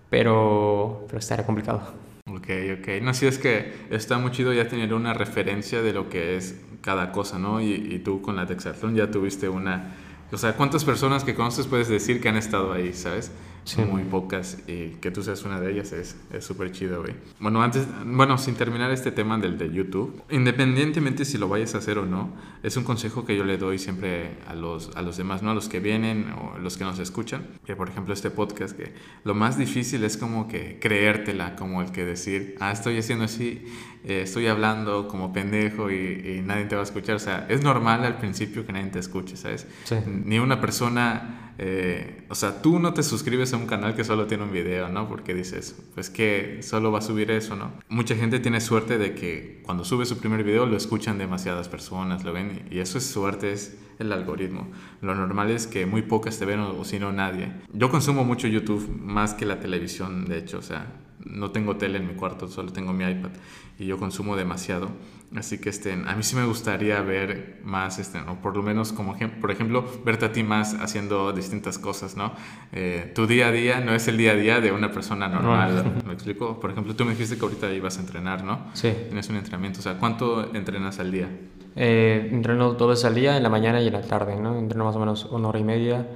S2: pero, pero estaría complicado.
S1: Ok, ok. No, sí es que está muy chido ya tener una referencia de lo que es cada cosa, ¿no? Y, y tú con la Texatlón ya tuviste una... O sea, ¿cuántas personas que conoces puedes decir que han estado ahí, sabes? Son muy pocas y que tú seas una de ellas es súper chido, güey. Bueno, antes, bueno, sin terminar este tema del de YouTube, independientemente si lo vayas a hacer o no, es un consejo que yo le doy siempre a los, a los demás, ¿no? A los que vienen o los que nos escuchan, que por ejemplo este podcast, que lo más difícil es como que creértela, como el que decir, ah, estoy haciendo así, eh, estoy hablando como pendejo y, y, nadie te va a escuchar. O sea, es normal al principio que nadie te escuche, ¿sabes? Ni una persona eh, o sea, tú no te suscribes a un canal que solo tiene un video, ¿no? Porque dices, pues que solo va a subir eso, ¿no? Mucha gente tiene suerte de que cuando sube su primer video lo escuchan demasiadas personas, lo ven, y eso es suerte, es el algoritmo. Lo normal es que muy pocas te ven o, o si no nadie. Yo consumo mucho YouTube más que la televisión, de hecho, o sea, no tengo tele en mi cuarto, solo tengo mi iPad y yo consumo demasiado. Así que este, a mí sí me gustaría ver más, este, o por lo menos como por ejemplo, verte a ti más haciendo distintas cosas, ¿no? Eh, tu día a día no es el día a día de una persona normal, ¿me explico? Por ejemplo, tú me dijiste que ahorita ibas a entrenar, ¿no?
S2: Sí.
S1: Tienes un entrenamiento, o sea, ¿cuánto entrenas al día?
S2: Eh, entreno dos veces al día, en la mañana y en la tarde, ¿no? Entreno más o menos una hora y media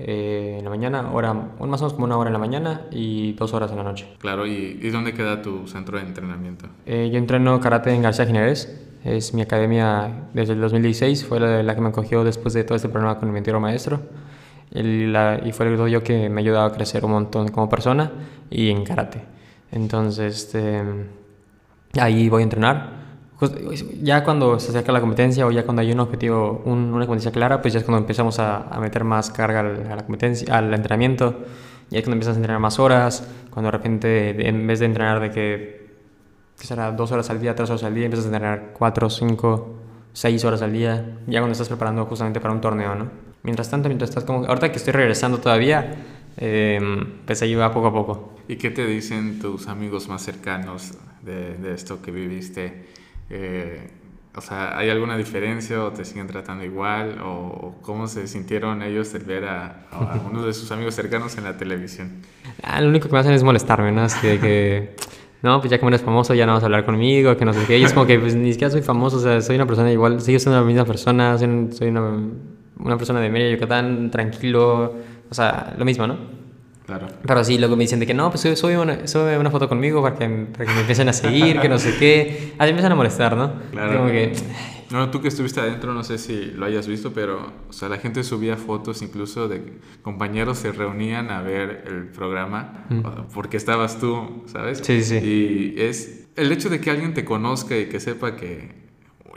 S2: eh, en la mañana, hora, más o menos como una hora en la mañana y dos horas en la noche.
S1: Claro, ¿y, y dónde queda tu centro de entrenamiento?
S2: Eh, yo entreno karate en García Jiménez, es mi academia desde el 2016, fue la, que me acogió después de todo este problema con el mentiro maestro. la, y fue el yo que me ha ayudado a crecer un montón como persona y en karate. Entonces, este, ahí voy a entrenar ya cuando se acerca la competencia o ya cuando hay un objetivo, una competencia clara, pues ya es cuando empezamos a, a meter más carga a la competencia, al entrenamiento, ya es cuando empiezas a entrenar más horas, cuando de repente en vez de entrenar de que que será dos horas al día, tres horas al día, empiezas a entrenar cuatro, cinco, seis horas al día, ya cuando estás preparando justamente para un torneo, ¿no? Mientras tanto, mientras estás como... Ahorita que estoy regresando todavía, eh, pues ahí va poco a poco.
S1: ¿Y qué te dicen tus amigos más cercanos de, de esto que viviste? Eh, o sea, ¿hay alguna diferencia o te siguen tratando igual? ¿O cómo se sintieron ellos de ver a, a algunos de sus amigos cercanos en la televisión?
S2: Ah, lo único que me hacen es molestarme, ¿no? Así de que no, pues ya como eres famoso ya no vas a hablar conmigo, que no sé qué. Y es como que pues ni siquiera soy famoso, o sea, soy una persona igual, sigo siendo la misma persona, soy, una, una, persona de Mérida, Yucatán, tranquilo, o sea, lo mismo, ¿no?
S1: Claro.
S2: Pero sí, luego me dicen de que no, pues sube una, sube una foto conmigo para que, para que me empiecen a seguir, que no sé qué. Así empiezan a molestar, ¿no?
S1: Claro. Como que... No, tú que estuviste adentro, no sé si lo hayas visto, pero, o sea, la gente subía fotos incluso de compañeros se reunían a ver el programa porque estabas tú, ¿sabes?
S2: Sí, sí.
S1: Y es el hecho de que alguien te conozca y que sepa que,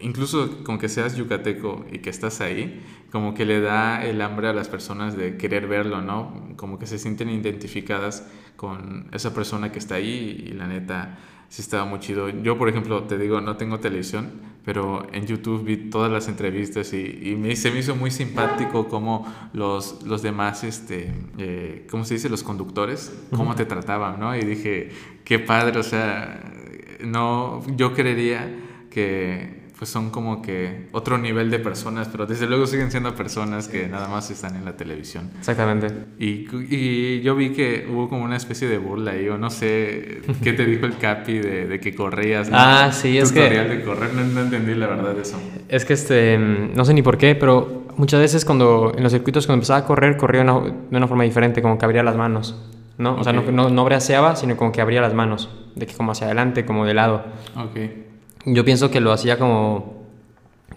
S1: incluso con que seas yucateco y que estás ahí, como que le da el hambre a las personas de querer verlo, ¿no? Como que se sienten identificadas con esa persona que está ahí y la neta sí estaba muy chido. Yo, por ejemplo, te digo, no tengo televisión, pero en YouTube vi todas las entrevistas y, me, se me hizo muy simpático cómo los, los demás, este, eh, ¿cómo se dice? Los conductores, cómo te trataban, ¿no? Y dije, qué padre, o sea, no, yo creería que pues son como que otro nivel de personas, pero desde luego siguen siendo personas que nada más están en la televisión.
S2: Exactamente.
S1: Y, y yo vi que hubo como una especie de burla ahí, o no sé qué te dijo el Capi de, de que corrías.
S2: Ah, sí, es que...
S1: de correr, no, no, entendí la verdad de eso.
S2: Es que este, no sé ni por qué, pero muchas veces cuando en los circuitos cuando empezaba a correr, corría una, de una forma diferente, como que abría las manos. ¿no? O sea, no, no, no braceaba, sino como que abría las manos, de que como hacia adelante, como de lado.
S1: Ok
S2: yo pienso que lo hacía como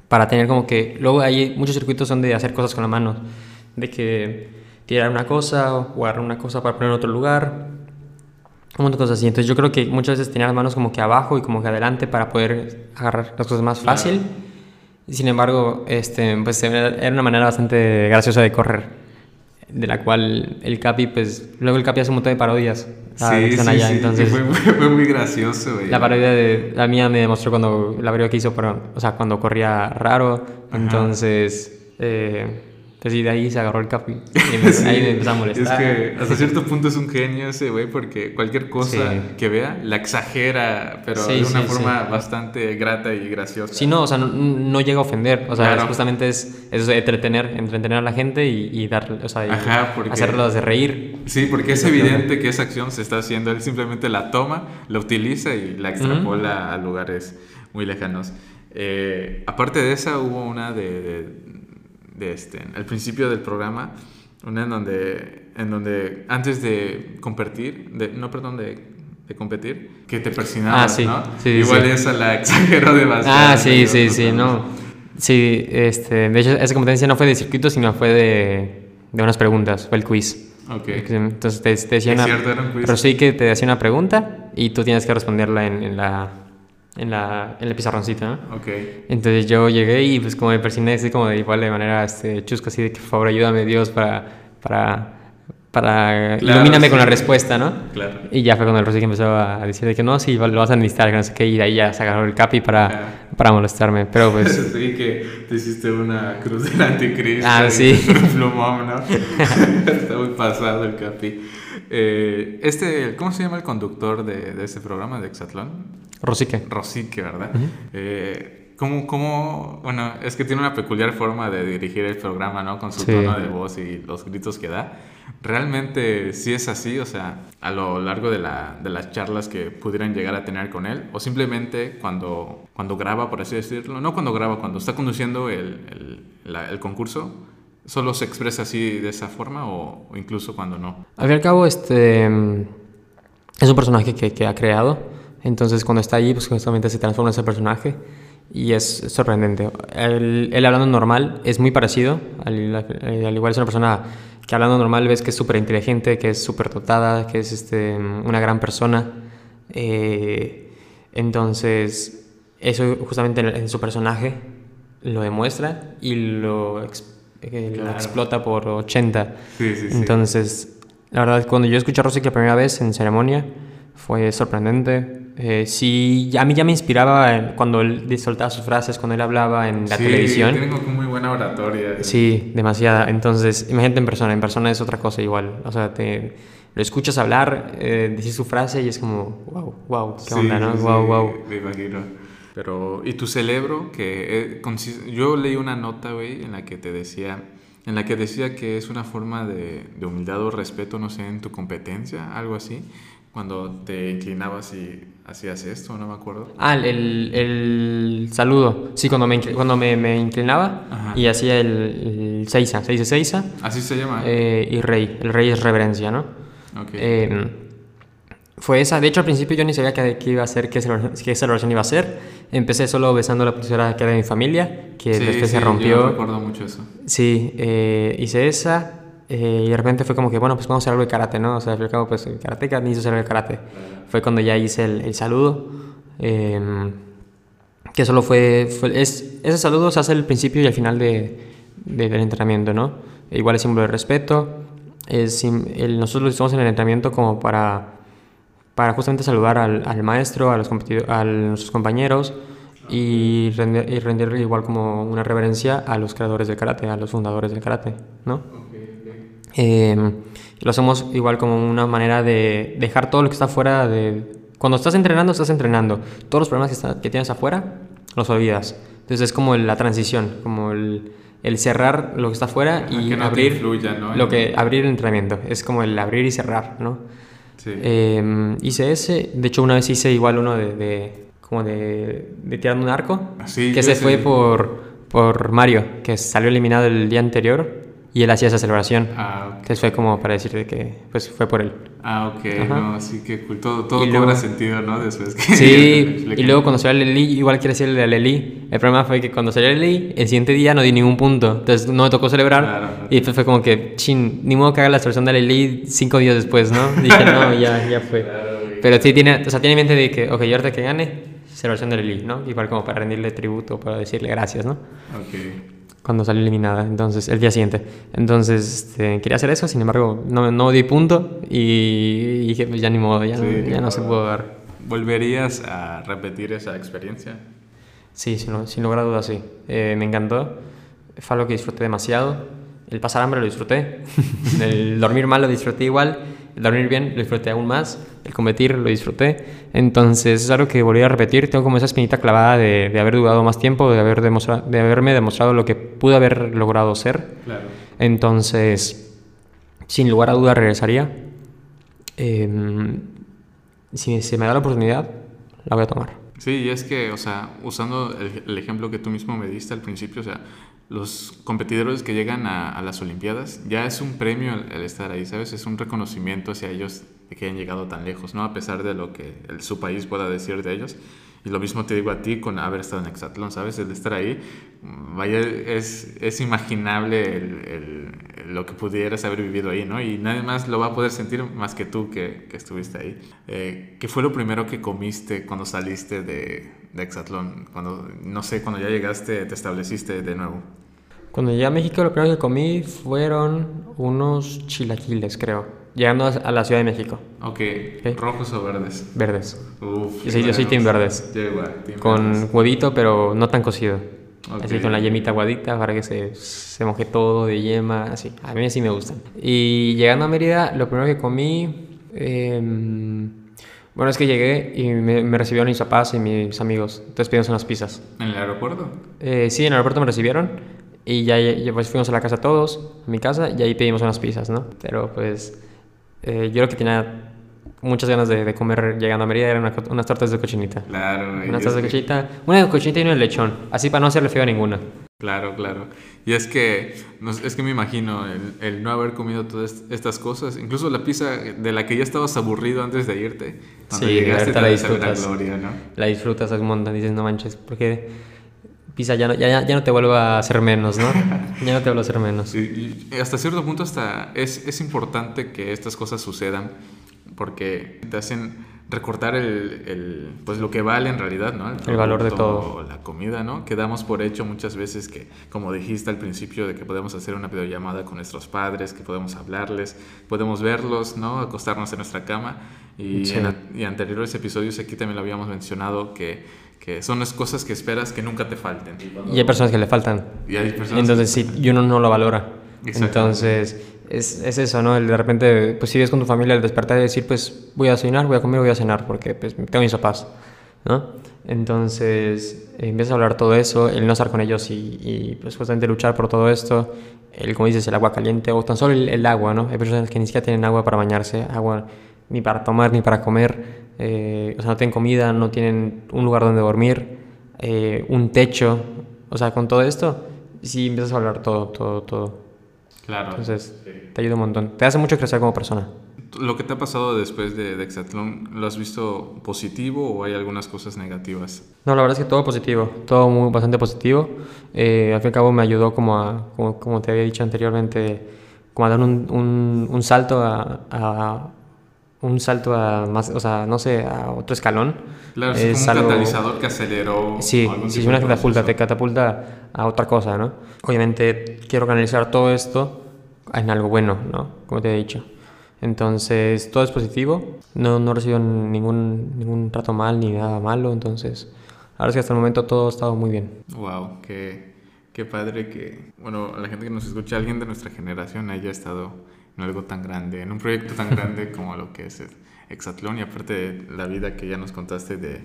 S2: para tener como que... Luego hay muchos circuitos donde hacer cosas con la mano, de que tirar una cosa o agarrar una cosa para poner en otro lugar, un montón de cosas así. Entonces yo creo que muchas veces tenía las manos como que abajo y como que adelante para poder agarrar las cosas más fácil. Sin embargo, este, pues era una manera bastante graciosa de correr de la cual el Capi, pues, luego el Capi hace un montón de parodias.
S1: Ah, sí, sí, allá, sí, entonces, fue, fue, muy gracioso.
S2: La parodia de la mía me demostró cuando, la parodia que hizo, pero, o sea, cuando corría raro, entonces, eh, pues sí, de ahí se agarró el capi. Y ahí me empezó a molestar.
S1: Es que hasta cierto punto es un genio ese güey, porque cualquier cosa que vea la exagera, pero de una forma bastante grata y graciosa.
S2: Sí, no, o sea, no, llega a ofender. O sea, justamente es, es, entretener, entretener a la gente y, y dar, o sea, y hacerlos de reír.
S1: Sí, porque es evidente que esa acción se está haciendo. Él simplemente la toma, la utiliza y la extrapola a lugares muy lejanos. Eh, aparte de esa, hubo una de de este, al principio del programa, una en donde, en donde antes de competir, de, no, perdón, de, de competir, que te persinabas,
S2: ah, sí,
S1: ¿no?
S2: Sí,
S1: Igual
S2: sí.
S1: esa la exageró demasiado.
S2: Ah, sí, sí, sí, no. Sí, este, de hecho, esa competencia no fue de circuito, sino fue de, de unas preguntas, fue el quiz.
S1: Ok.
S2: Entonces te, te decía una...
S1: Cierto, era un quiz.
S2: Pero sí que te hacía una pregunta y tú tienes que responderla en, en la en la, en el pizarroncito, ¿no?
S1: Ok.
S2: Entonces yo llegué y pues como me persigné así como de igual de manera este, chusca, así de que por favor ayúdame Dios para, para, para
S1: Claro,
S2: ilumíname
S1: sí.
S2: con la respuesta, ¿no?
S1: Claro.
S2: Y ya fue cuando el Rosy que empezó a decir de que no, sí, lo vas a necesitar, que no sé qué, y de ahí ya se agarró el capi para,
S1: Ajá.
S2: para molestarme, pero pues...
S1: Sí, que te hiciste una cruz del anticristo.
S2: Ah, sí.
S1: Plumón, ¿no? Está muy pasado el Capi. Eh, este, ¿Cómo se llama el conductor de, de este programa de Exatlón?
S2: Rosique.
S1: Rosique, ¿verdad? eh, ¿cómo, ¿Cómo, bueno, es que tiene una peculiar forma de dirigir el programa, ¿no? Con su
S2: Sí.
S1: tono de voz y los gritos que da. ¿Realmente sí es así? O sea, a lo largo de, la, de las charlas que pudieran llegar a tener con él, o simplemente cuando, cuando graba, por así decirlo, no cuando graba, cuando está conduciendo el, el, la- el concurso, ¿solo se expresa así de esa forma o, o incluso cuando no?
S2: Al fin y al cabo, este es un personaje que, que ha creado. Entonces, cuando está allí, pues justamente se transforma en ese personaje y es sorprendente. Él, hablando normal es muy parecido. Al, al igual es una persona que hablando normal ves que es súper inteligente, que es súper dotada, que es este, una gran persona. Eh, entonces, eso justamente en, en su personaje lo demuestra y lo, eh, lo explota por 80.
S1: Sí, sí, sí.
S2: Entonces, la verdad, cuando yo escuché a Rosy la primera vez en ceremonia, fue sorprendente. Eh, sí, a mí ya me inspiraba cuando él soltaba sus frases, cuando él hablaba en la
S1: sí,
S2: televisión.
S1: como muy buena oratoria.
S2: Sí, demasiada. Entonces, imagínate en persona. En persona es otra cosa igual. O sea, te lo escuchas hablar, eh, decir su frase y es como, wow, wow, qué onda, ¿no?
S1: Sí,
S2: wow, wow.
S1: Me imagino. Pero, ¿y tu cerebro? Que eh, yo leí una nota, güey, en la que te decía, en la que decía que es una forma de, de humildad o respeto, no sé, en tu competencia, algo así cuando te inclinabas y hacías esto, no me acuerdo.
S2: Ah, el, el saludo. Sí, cuando me, cuando me, me inclinaba y hacía el, el seiza, se dice seiza.
S1: Así se llama.
S2: Eh, y rey. El rey es reverencia, ¿no?
S1: Ok.
S2: Eh, fue esa. De hecho, al principio yo ni sabía qué, iba a hacer, qué, qué celebración iba a hacer. Empecé solo besando la pulsera que era de mi familia, que
S1: sí,
S2: después
S1: sí,
S2: se rompió.
S1: Yo recuerdo mucho eso.
S2: Sí, eh, hice esa. Eh, y de repente fue como que, bueno, pues vamos a hacer algo de karate, ¿no? O sea, al cabo, pues karateca necesito hacer el karate. Fue cuando ya hice el, el saludo. Eh, que solo fue, fue, es, ese saludo se hace al principio y al final de, de, del entrenamiento, ¿no? Igual es símbolo de respeto. Es, el, nosotros lo hicimos en el entrenamiento como para, para justamente saludar al, al maestro, a, los a nuestros compañeros y, render, y rendirle igual como una reverencia a los creadores del karate, a los fundadores del karate, ¿no? Eh, lo hacemos igual como una manera de dejar todo lo que está fuera de... Cuando estás entrenando, estás entrenando. Todos los problemas que, está, que tienes afuera, los olvidas. Entonces es como la transición, como el, el cerrar lo que está afuera y
S1: que no
S2: abrir
S1: influya, ¿no?
S2: lo que abrir el entrenamiento. Es como el abrir y cerrar, ¿no?
S1: Sí.
S2: Eh, hice ese. De hecho, una vez hice igual uno de, de como de, de tirar un arco.
S1: Sí,
S2: que se fue por, por Mario, que salió eliminado el día anterior y él hacía esa celebración.
S1: Ah, okay.
S2: Entonces fue como para decirle que pues fue por él.
S1: Ah, ok, Ajá. no, así que cool. Todo, todo
S2: luego,
S1: cobra sentido, ¿no? Después que
S2: Sí, y luego cuando salió el Leli, igual quiere decirle al Leli. El problema fue que cuando salió el Leli, el siguiente día no di ningún punto. Entonces no me tocó celebrar.
S1: Claro.
S2: Y después fue como que, chin, ni modo que haga la celebración del Leli cinco días después, ¿no? Dije, no, ya, ya fue.
S1: Claro,
S2: Pero sí tiene, o sea, tiene en mente de que, ok, yo ahorita que gane, celebración del Leli, ¿no? Igual como para rendirle tributo, para decirle gracias, ¿no?
S1: Ok
S2: cuando salió eliminada, entonces el día siguiente. Entonces este, quería hacer eso, sin embargo no, no di punto y, dije, pues ya ni modo, ya,
S1: sí,
S2: no, ya no se pudo dar.
S1: ¿Volverías a repetir esa experiencia?
S2: Sí, sin, sin lugar a dudas, sí. Eh, me encantó, fue algo que disfruté demasiado. El pasar hambre lo disfruté, el dormir mal lo disfruté igual, el dormir bien lo disfruté aún más, el competir lo disfruté. Entonces es algo que volví a repetir. Tengo como esa espinita clavada de, de haber dudado más tiempo, de, haber demostrado, de haberme demostrado lo que pude haber logrado ser.
S1: Claro.
S2: Entonces, sin lugar a duda regresaría. Eh, si se me da la oportunidad, la voy a tomar.
S1: Sí, y es que, o sea, usando el, el, ejemplo que tú mismo me diste al principio, o sea, los competidores que llegan a, las Olimpiadas ya es un premio el, estar ahí, ¿sabes? Es un reconocimiento hacia ellos de que hayan llegado tan lejos, ¿no? A pesar de lo que su país pueda decir de ellos. Y lo mismo te digo a ti con haber estado en Exatlón, ¿sabes? El estar ahí, vaya, es, es imaginable el, el, lo que pudieras haber vivido ahí, ¿no? Y nadie más lo va a poder sentir más que tú que, que estuviste ahí. Eh, ¿Qué fue lo primero que comiste cuando saliste de, de Exatlón? Cuando, no sé, cuando ya llegaste, te estableciste de nuevo.
S2: Cuando llegué a México, lo primero que comí fueron unos chilaquiles, creo. Llegando a la Ciudad de México.
S1: Ok. ¿Okay? ¿Rojos o verdes?
S2: Verdes.
S1: Uf,
S2: yo, soy, yo soy team verdes.
S1: Yo igual, team
S2: con
S1: verdes.
S2: huevito, pero no tan cocido.
S1: Okay.
S2: Así con la yemita aguadita para que se, se moje todo de yema, así. A mí sí me gustan. Y llegando a Mérida, lo primero que comí... Eh, bueno, es que llegué y me, me, recibieron mis papás y mis amigos. Entonces pedimos unas pizzas.
S1: ¿En el aeropuerto?
S2: Eh, sí, en el aeropuerto me recibieron. Y ya, ya pues fuimos a la casa todos, a mi casa, y ahí pedimos unas pizzas, ¿no? Pero pues eh, yo lo que tenía muchas ganas de, de, comer llegando a Mérida eran una, unas tortas de cochinita.
S1: Claro.
S2: Unas tortas de cochinita. Una de cochinita y una de lechón. Así para no hacerle feo a ninguna.
S1: Claro, claro. Y es que, es que me imagino el, el, no haber comido todas estas cosas, incluso la pizza de la que ya estabas aburrido antes de irte.
S2: Cuando sí, llegaste te la disfrutas. La, gloria, ¿no? la disfrutas un montón, dices, no manches, porque pizza ya no, ya, ya no te vuelve a hacer menos, ¿no? ya no te vuelve a hacer menos.
S1: Y, y hasta cierto punto hasta es, es importante que estas cosas sucedan porque te hacen recortar el, el, pues lo que vale en realidad, ¿no?
S2: El, valor de todo.
S1: La comida, ¿no? Quedamos por hecho muchas veces que, como dijiste al principio, de que podemos hacer una videollamada con nuestros padres, que podemos hablarles, podemos verlos, ¿no? Acostarnos en nuestra cama. Y, en, y anteriores episodios aquí también lo habíamos mencionado que, que son las cosas que esperas que nunca te falten.
S2: Y hay personas que le faltan.
S1: Y hay personas
S2: Entonces, sí, y uno no lo valora. Entonces, es, es, eso, ¿no? El de repente, pues si ves con tu familia el despertar y decir, pues voy a desayunar, voy a comer, voy a cenar, porque pues tengo mis papás, ¿no? Entonces, empiezas a hablar todo eso, el no estar con ellos y, y pues justamente luchar por todo esto, el, como dices, el agua caliente o tan solo el, el, agua, ¿no? Hay personas que ni siquiera tienen agua para bañarse, agua ni para tomar ni para comer, eh, o sea, no tienen comida, no tienen un lugar donde dormir, eh, un techo, o sea, con todo esto, sí empiezas a hablar todo, todo, todo.
S1: Claro.
S2: Entonces, sí. te ayuda un montón. Te hace mucho crecer como persona.
S1: ¿Lo que te ha pasado después de, de Exatlón, lo has visto positivo o hay algunas cosas negativas?
S2: No, la verdad es que todo positivo, todo muy, bastante positivo. Eh, al fin y al cabo me ayudó como, a, como, como, te había dicho anteriormente, como a dar un, un, un salto a, a, un salto a más, o sea, no sé, a otro escalón.
S1: Claro, es, es como un algo... catalizador que aceleró.
S2: Sí, sí, es una catapulta, te catapulta a otra cosa, ¿no? Obviamente quiero canalizar todo esto en algo bueno, ¿no? Como te he dicho. Entonces, todo es positivo. No, no recibo ningún, ningún trato mal ni nada malo. Entonces, ahora sí, hasta el momento todo ha estado muy bien.
S1: Wow, qué, qué padre que, bueno, la gente que nos escucha, alguien de nuestra generación haya estado en algo tan grande, en un proyecto tan grande como lo que es Exatlón y aparte de la vida que ya nos contaste de,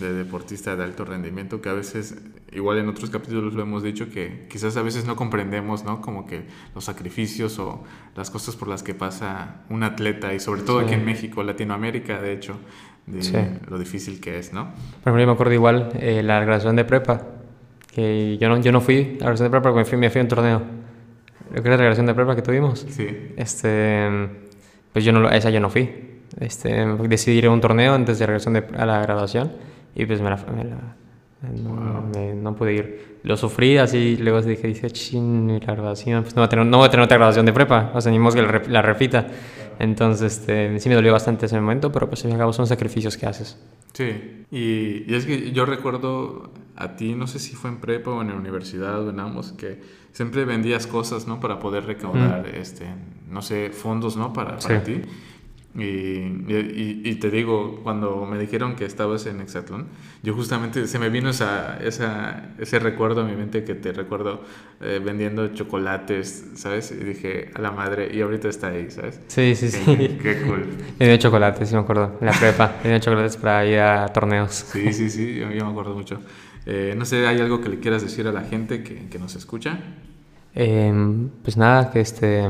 S1: de deportista de alto rendimiento que a veces, igual en otros capítulos lo hemos dicho, que quizás a veces no comprendemos, ¿no? Como que los sacrificios o las cosas por las que pasa un atleta y sobre todo sí. aquí en México, Latinoamérica, de hecho, de sí. lo difícil que es, ¿no?
S2: Por ejemplo, yo me acuerdo igual eh, la graduación de prepa, que yo no, yo no fui a la graduación de prepa porque me fui, me fui a un torneo. Creo que la graduación de prepa que tuvimos.
S1: Sí.
S2: Este, pues yo no, a esa yo no fui. Este, decidí ir a un torneo antes de regresar de, a la graduación y pues me la, me la no, wow. me, no, pude ir. Lo sufrí así, luego dije, dije, chin, mi graduación, pues no voy, a tener, no voy a tener otra graduación de prepa, o sea, ni que la, la repita. Entonces, este, sí me dolió bastante ese momento, pero pues al cabo son sacrificios que haces.
S1: Sí, y, y, es que yo recuerdo a ti, no sé si fue en prepa o en la universidad o en ambos, que siempre vendías cosas, ¿no? Para poder recaudar, mm. este, no sé, fondos, ¿no? Para, para sí. ti. Y, y, y, te digo, cuando me dijeron que estabas en Exatlón, yo justamente se me vino esa, esa, ese recuerdo a mi mente que te recuerdo eh, vendiendo chocolates, ¿sabes? Y dije, a la madre, y ahorita está ahí, ¿sabes?
S2: Sí, sí,
S1: qué,
S2: sí.
S1: Qué cool.
S2: Vendía chocolates, sí me acuerdo, en la prepa, vendía chocolates para ir a torneos.
S1: Sí, sí, sí, yo, yo me acuerdo mucho. Eh, no sé, ¿hay algo que le quieras decir a la gente que, que nos escucha?
S2: Eh, pues nada, que este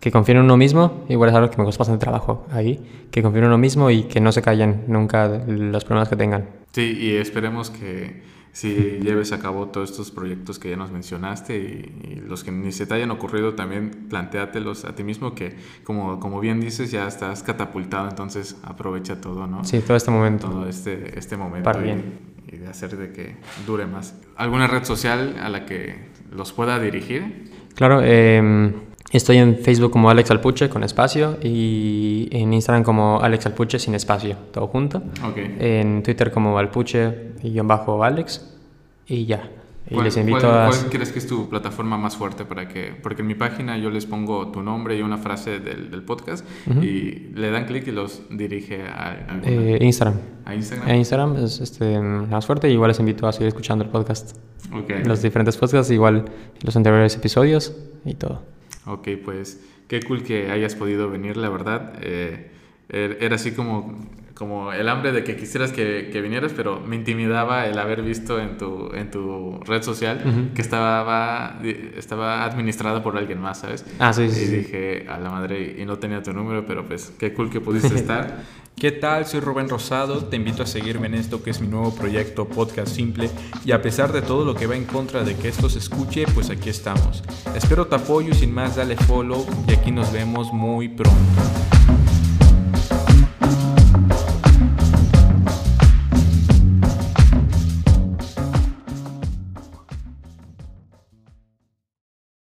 S2: que confíen en uno mismo, igual es algo que me costó bastante trabajo ahí, que confíen en uno mismo y que no se callen nunca los problemas que tengan.
S1: Sí, y esperemos que si lleves a cabo todos estos proyectos que ya nos mencionaste y, y, los que ni se te hayan ocurrido también planteátelos a ti mismo que como, como bien dices ya estás catapultado, entonces aprovecha todo, ¿no?
S2: Sí, todo este momento.
S1: Todo este, este momento.
S2: Para bien.
S1: Y, hacer de que dure más. ¿Alguna red social a la que los pueda dirigir?
S2: Claro, eh, Estoy en Facebook como Alex Alpuche con espacio y en Instagram como Alex Alpuche sin espacio, todo junto.
S1: Okay.
S2: En Twitter como Alpuche y bajo Alex y ya. Y
S1: ¿Cuál,
S2: les invito
S1: cuál,
S2: a...
S1: ¿Cuál crees que es tu plataforma más fuerte para que...? Porque en mi página yo les pongo tu nombre y una frase del, del podcast uh -huh. y le dan clic y los dirige a... a
S2: eh, Instagram.
S1: ¿A Instagram?
S2: A Instagram es este, más fuerte y igual les invito a seguir escuchando el podcast.
S1: Okay.
S2: Los diferentes podcasts, igual los anteriores episodios y todo.
S1: Ok, pues qué cool que hayas podido venir, la verdad. Eh, er, era así como, como el hambre de que quisieras que, que, vinieras, pero me intimidaba el haber visto en tu, en tu red social uh -huh. que estaba, estaba administrada por alguien más, ¿sabes?
S2: Ah, sí,
S1: y
S2: sí.
S1: Y dije, a la madre, y no tenía tu número, pero pues qué cool que pudiste estar.
S3: ¿Qué tal? Soy Rubén Rosado, te invito a seguirme en esto que es mi nuevo proyecto Podcast Simple y a pesar de todo lo que va en contra de que esto se escuche, pues aquí estamos. Espero tu apoyo y sin más dale follow y aquí nos vemos muy pronto.